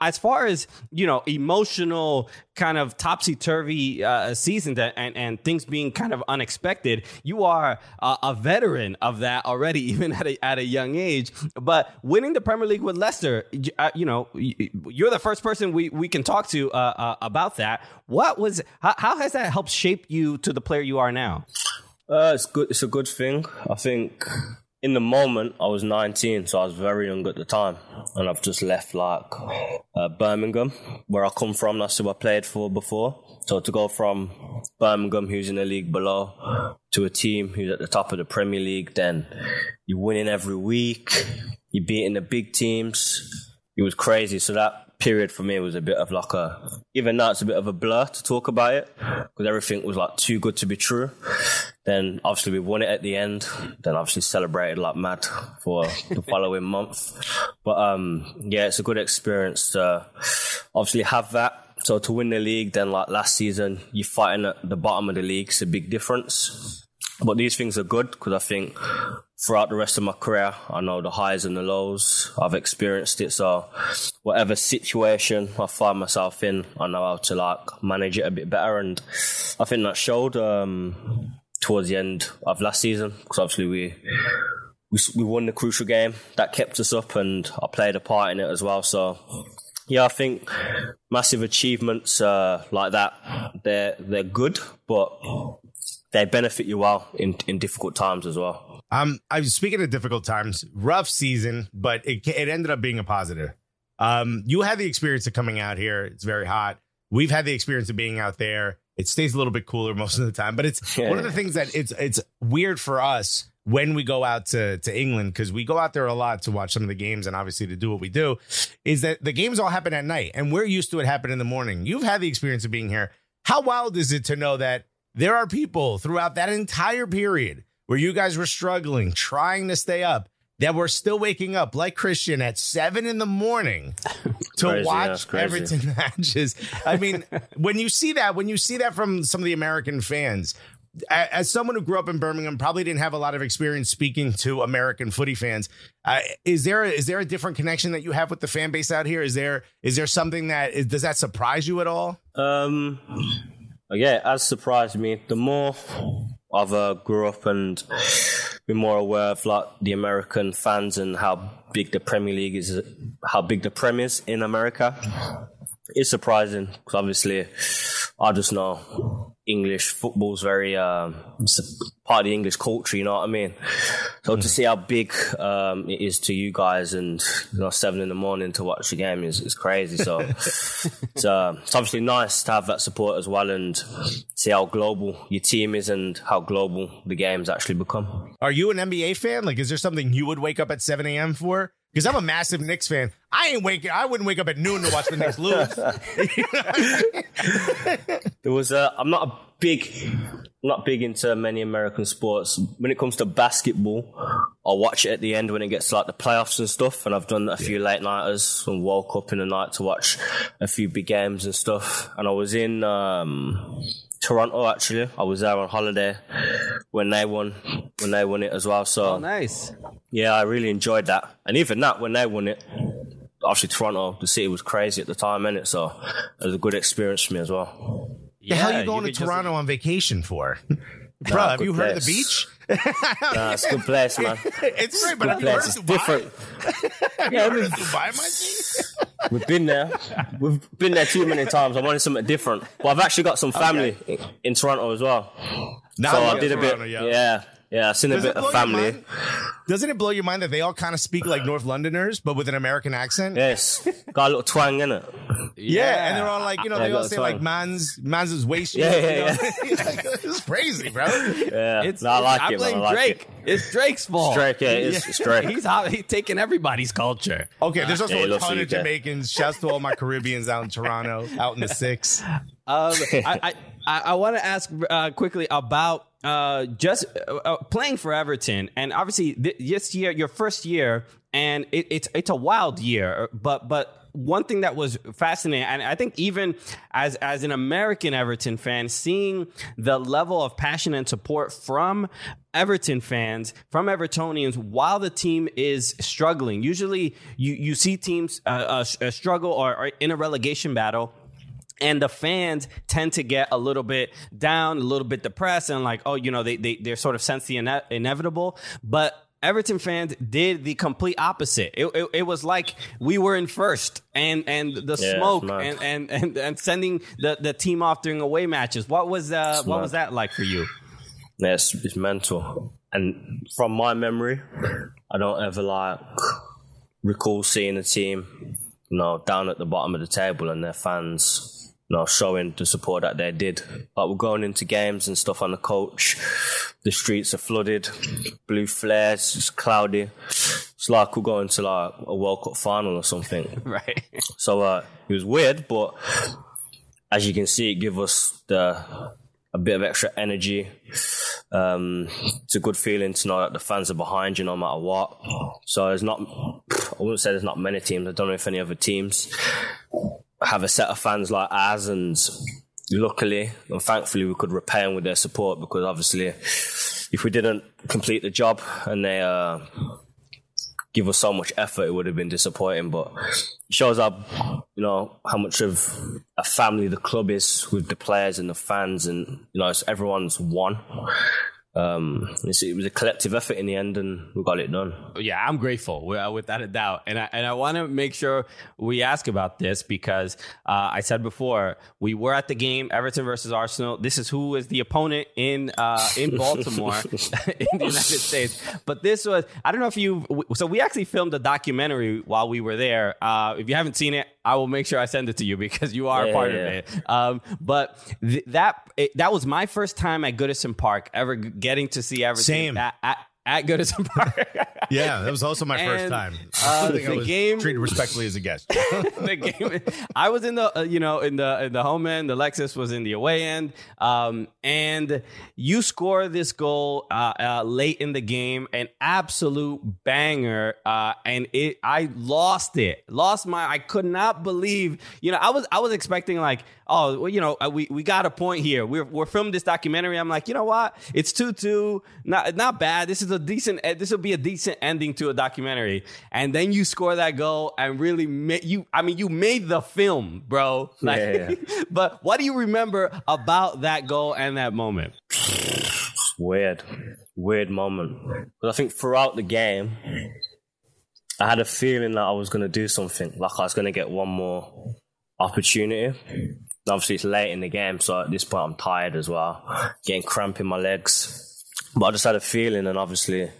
As far as you know, emotional kind of topsy turvy uh, season and and things being kind of unexpected, you are uh, a veteran of that already, even at a at a young age. But winning the Premier League with Leicester, uh, you know, you're the first person we we can talk to uh, uh, about that. What was how, how has that helped shape you to the player you are now? Uh, it's good. It's a good thing. I think in the moment I was 19, so I was very young at the time, and I've just left like uh, Birmingham, where I come from. That's who I played for before. So to go from Birmingham, who's in the league below, to a team who's at the top of the Premier League, then you're winning every week. You're beating the big teams. It was crazy. So that period for me was a bit of like a, even now it's a bit of a blur to talk about it because everything was like too good to be true. Then obviously we won it at the end. Then obviously celebrated like mad for the following month. But um, yeah, it's a good experience to obviously have that. So to win the league, then like last season, you're fighting at the bottom of the league. It's a big difference. But these things are good because I think throughout the rest of my career, I know the highs and the lows. I've experienced it. So whatever situation I find myself in, I know how to like manage it a bit better. And I think that showed um, towards the end of last season because obviously we, we we won the crucial game that kept us up, and I played a part in it as well. So yeah, I think massive achievements uh, like that they're they're good, but they benefit you well in in difficult times as well. Um, I was speaking of difficult times, rough season, but it it ended up being a positive. Um, you had the experience of coming out here. It's very hot. We've had the experience of being out there. It stays a little bit cooler most of the time, but it's Yeah. one of the things that it's it's weird for us when we go out to to England because we go out there a lot to watch some of the games and obviously to do what we do is that the games all happen at night and we're used to it happening in the morning. You've had the experience of being here. How wild is it to know that there are people throughout that entire period where you guys were struggling, trying to stay up, that were still waking up like Christian at seven in the morning to Crazy, watch crazy. Everton matches. I mean, when you see that, when you see that from some of the American fans, as someone who grew up in Birmingham, probably didn't have a lot of experience speaking to American footy fans. Uh, is there is there a different connection that you have with the fan base out here? Is there is there something that is, does that surprise you at all? Um, yeah, it has surprised me. The more Uh, grew up and be more aware of like the American fans and how big the Premier League is, how big the Prem is in America. It's surprising because obviously I just know English football's very um, part of the English culture. You know what I mean? So to see how big um, it is to you guys and you know seven in the morning to watch the game is, is crazy. So it's, uh, it's obviously nice to have that support as well and see how global your team is and how global the games actually become. Are you an NBA fan? Like, is there something you would wake up at seven a.m. for? Because I'm a massive Knicks fan. I ain't waking. I wouldn't wake up at noon to watch the Knicks lose. There was a. I'm not a big, I'm not big into many American sports. When it comes to basketball, I'll watch it at the end when it gets to like the playoffs and stuff. And I've done a few late nighters and woke up in the night to watch a few big games and stuff. And I was in um, Toronto actually. I was there on holiday when they won, when they won it as well. So Oh, nice. Yeah, I really enjoyed that. And even that, when they won it, obviously Toronto, the city was crazy at the time, innit? So it was a good experience for me as well. the hell are you going could to just- Toronto on vacation for? Bro, have good you heard of the beach? Nah, it's a good place, man. It's great, but have heard place. It's Dubai? different. Yeah, heard of we've- Dubai, my G? We've been there. We've been there too many times. I wanted something different. But I've actually got some family in Toronto as well. Nah, so I I love did a bit. Toronto, yo. Yeah, yeah. I've seen a Does it bit of family. Doesn't it blow your mind that they all kind of speak like North Londoners, but with an American accent? Yes, got a little twang in it. Yeah, and they're all like, you know, Yeah, they all say a like man's man's is waist. Yeah, shape, yeah, you know? Like, it's crazy, bro. Yeah, It's, no, I like I it. Man. blame I like Drake. it. It's Drake's fault. Drake, yeah, it's, it's Drake. He's, hot- he's taking everybody's culture. Okay, there's also Yeah, a ton of Jamaicans. Shouts to all my Caribbeans out in Toronto, out in the six. Um, I, I, I want to ask uh, quickly about uh, just uh, uh, playing for Everton, and obviously th- this year, your first year, and it, it's it's a wild year. But but one thing that was fascinating, and I think even as as an American Everton fan, seeing the level of passion and support from Everton fans, from Evertonians, while the team is struggling. Usually, you you see teams uh, uh, struggle or, or in a relegation battle and the fans tend to get a little bit down, a little bit depressed, and like, oh, you know, they they they're sort of sense the ine- inevitable. But Everton fans did the complete opposite. It, it, it was like we were in first, and and the Yeah, smoke, and, and and and sending the, the team off during away matches. What was uh, what was that like for you? Yeah, it's, it's mental. And from my memory, I don't ever like recall seeing a team, you know, down at the bottom of the table and their fans, you know, showing the support that they did. Like we're going into games and stuff on the coach. The streets are flooded, blue flares, it's cloudy. It's like we're going to like a World Cup final or something. Right. So uh, it was weird, but as you can see, it gave us the a bit of extra energy. Um, it's a good feeling to know that the fans are behind you no matter what. So there's not, I wouldn't say there's not many teams. I don't know if any other teams have a set of fans like ours, and luckily and thankfully we could repay them with their support because obviously if we didn't complete the job and they uh, give us so much effort, it would have been disappointing. But it shows up you know how much of a family the club is with the players and the fans, and you know everyone's one. Um, it was a collective effort in the end, and we got it done. yeah, I'm grateful uh, without a doubt, and I and I want to make sure we ask about this because uh, I said before we were at the game Everton versus Arsenal. This is who is the opponent in uh, in Baltimore in the United States. But this was I don't know if you so we actually filmed a documentary while we were there. Uh, if you haven't seen it, I will make sure I send it to you because you are Yeah, part yeah, of it. Um, but th- that it, that was my first time at Goodison Park ever g- getting to see everything Same. at, at, at Goodison Park. Yeah, that was also my first And, time. uh, I think I the game- treated respectfully as a guest. the game. I was in the uh, you know in the in the home end. The Lexus was in the away end. Um, and you score this goal uh, uh, late in the game, an absolute banger. Uh, and it, I lost it, lost my. I could not believe. You know, I was I was expecting like, oh, well, you know, uh, we we got a point here. We're we're filming this documentary. I'm like, you know what? It's two two. Not not bad. This is a decent. uh, This will be a decent ending to a documentary. And then you score that goal and really made you. I mean, you made the film, bro. Like, Yeah, but what do you remember about that goal and that moment? weird, weird moment. But I think throughout the game, I had a feeling that I was going to do something, like I was going to get one more opportunity. Obviously, it's late in the game, so at this point, I'm tired as well, getting cramp in my legs. But I just had a feeling, and obviously,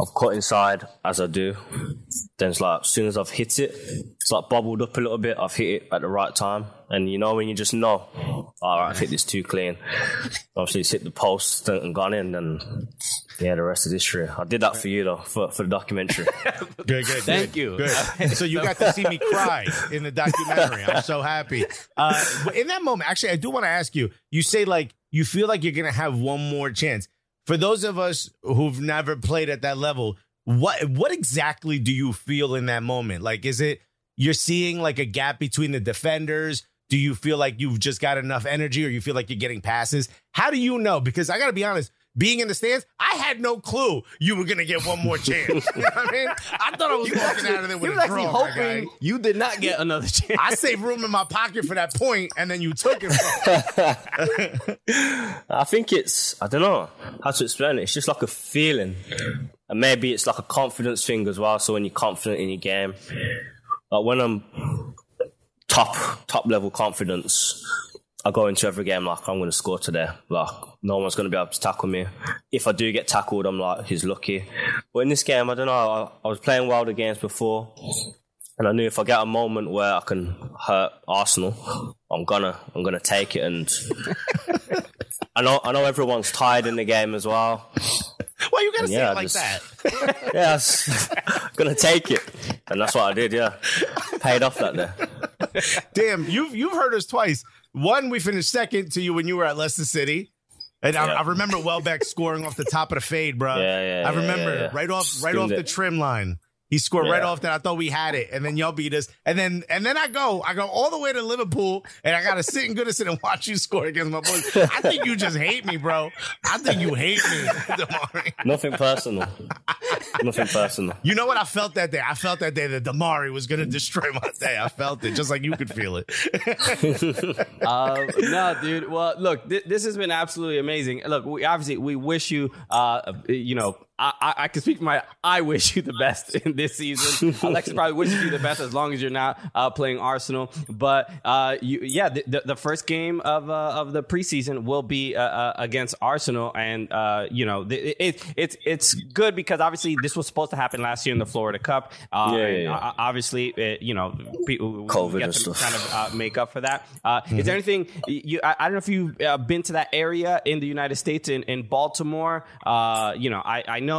I've cut inside as I do. Then it's like, as soon as I've hit it, it's like bubbled up a little bit. I've hit it at the right time. And you know, when you just know, all right, I've hit this too clean. Obviously, it's hit the post and gone in. And yeah, the rest is history. I did that for you, though, for, for the documentary. Good, good. Thank good, you. Good. So you got to see me cry in the documentary. I'm so happy. Uh, in that moment, actually, I do want to ask you. You say like you feel like you're gonna have one more chance. For those of us who've never played at that level, what what exactly do you feel in that moment? Like, is it you're seeing like a gap between the defenders? Do you feel like you've just got enough energy, or you feel like you're getting passes? How do you know? Because I got to be honest. Being in the stands, I had no clue you were gonna get one more chance. you know I mean? I thought I was walking out of there with was a actually draw, hoping you did not get another chance. I saved room in my pocket for that point, and then you took it. I think it's I don't know how to explain it. It's just like a feeling, and maybe it's like a confidence thing as well. So when you're confident in your game, like when I'm top top level confidence, I go into every game like I'm going to score today. Like no one's going to be able to tackle me. If I do get tackled, I'm like he's lucky. But in this game, I don't know. I, I was playing the games before. And I knew if I get a moment where I can hurt Arsenal, I'm gonna I'm gonna take it and I know I know everyone's tired in the game as well. Well, you gotta say Yeah, it like just- that. Yeah, I was gonna take it, and that's what I did. Yeah, paid off that day. Damn, you've you've heard us twice. One, we finished second to you when you were at Leicester City. And I, Yeah. I remember Welbeck scoring off the top of the fade, bro. Yeah, yeah, I remember right off, right off the it. trim line. He scored right off that. I thought we had it, and then y'all beat us. And then, and then I go, I go all the way to Liverpool, and I gotta sit in Goodison and watch you score against my boys. I think you just hate me, bro. I think you hate me, Demarai. Nothing personal. Nothing personal. You know what? I felt that day. I felt that day that Demarai was gonna destroy my day. I felt it, just like you could feel it. Uh, no, dude. Well, look, th- this has been absolutely amazing. Look, we obviously we wish you, uh, you know, I, I, can speak for my. I wish you the best in this season. Alexis probably wishes you the best as long as you're not uh, playing Arsenal. But uh, you, yeah, the, the, the first game of uh, of the preseason will be uh, uh, against Arsenal, and uh, you know, th- it, it's it's good because obviously this was supposed to happen last year in the Florida Cup. Uh, Yeah, yeah, yeah. obviously, it, you know, people COVID get to stuff. kind of uh, make up for that. Uh, Is there anything you? I, I don't know if you've uh, been to that area in the United States in in Baltimore. Uh, you know, I I know.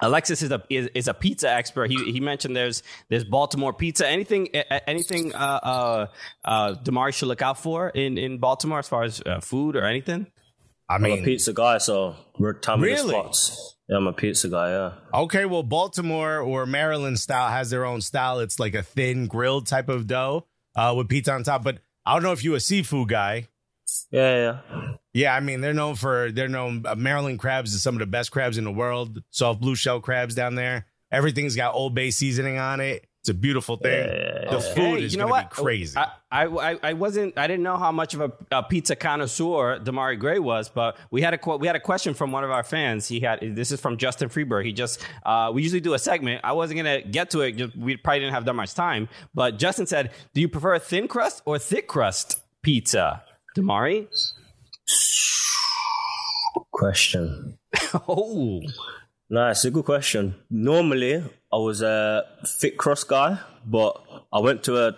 Alexis is a is, is a pizza expert. He he mentioned there's there's Baltimore pizza. Anything a- a- anything uh uh uh Demarai should look out for in in Baltimore as far as uh, food or anything. I I'm a pizza guy, so we're time Really? the spots. Yeah, I'm a pizza guy. Yeah. Okay, well, Baltimore or Maryland style has their own style. It's like a thin grilled type of dough uh, with pizza on top. But I don't know if you're a seafood guy. Yeah, yeah. Yeah, I mean they're known for they're known uh, Maryland crabs is some of the best crabs in the world. Soft blue shell crabs down there. Everything's got Old Bay seasoning on it. It's a beautiful thing. Yeah, the food is you know going to what? be crazy. I, I, I- I wasn't. I didn't know how much of a, a pizza connoisseur Demarai Gray was, but we had a que- we had a question from one of our fans. He had this is from Justin Freeberg. He just uh, we usually do a segment. I wasn't gonna get to it. Just, we probably didn't have that much time. But Justin said, "Do you prefer a thin crust or thick crust pizza?" Demarai. Question. Oh, Nice, a good question. Normally, I was a thick cross guy, but I went to a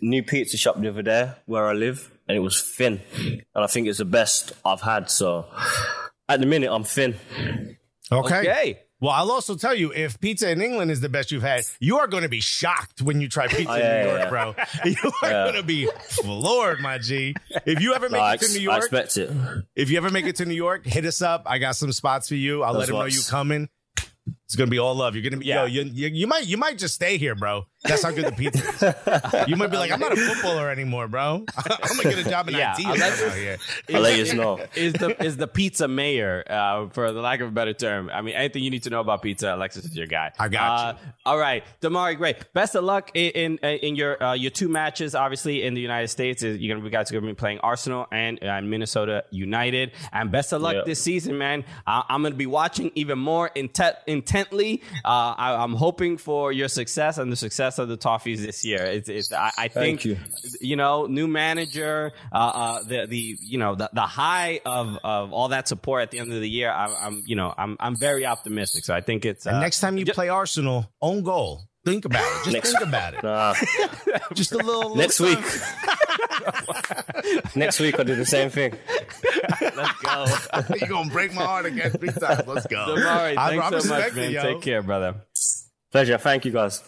new pizza shop the other day where I live, and it was thin, and I think it's the best I've had. So, at the minute, I'm thin. Okay. Okay. Well, I'll also tell you if pizza in England is the best you've had, you are going to be shocked when you try pizza Oh, in New York, yeah. bro. You are Yeah. going to be floored, my G. If you ever make I, it to ex- New I York, expect it. if you ever make it to New York, hit us up. I got some spots for you. I'll let Those them know you coming. It's gonna be all love. You're gonna be Yeah. yo. You, you, you might you might just stay here, bro. That's how good the pizza is. You might be like, I'm not a footballer anymore, bro. I'm gonna get a job in Yeah, IT I'll let out here. I'll let you know. is the is the pizza mayor, uh, for the lack of a better term. I mean, anything you need to know about pizza, Alexis is your guy. I got Uh, all right, Demarai, great. Best of luck in in, in your uh, your two matches. Obviously, in the United States, you're gonna you guys are gonna be playing Arsenal and uh, Minnesota United. And best of luck Yep. this season, man. I, I'm gonna be watching even more intent, intently. Uh, I, I'm hoping for your success and the success of the Toffees this year. It's, it's I, I think Thank you. you know, new manager, uh, uh, the the you know the, the high of of all that support at the end of the year. I'm, I'm you know I'm I'm very optimistic. So I think it's uh, And next time you play Arsenal, own goal. Think about it. Just Next- think about it. Nah, Just a little. next little week. next week I'll do the same thing. let's go. something. You're gonna break my heart again three times. Let's go. Demarai, I- I thanks so much, man. yo. Take care, brother. Pleasure. Thank you guys.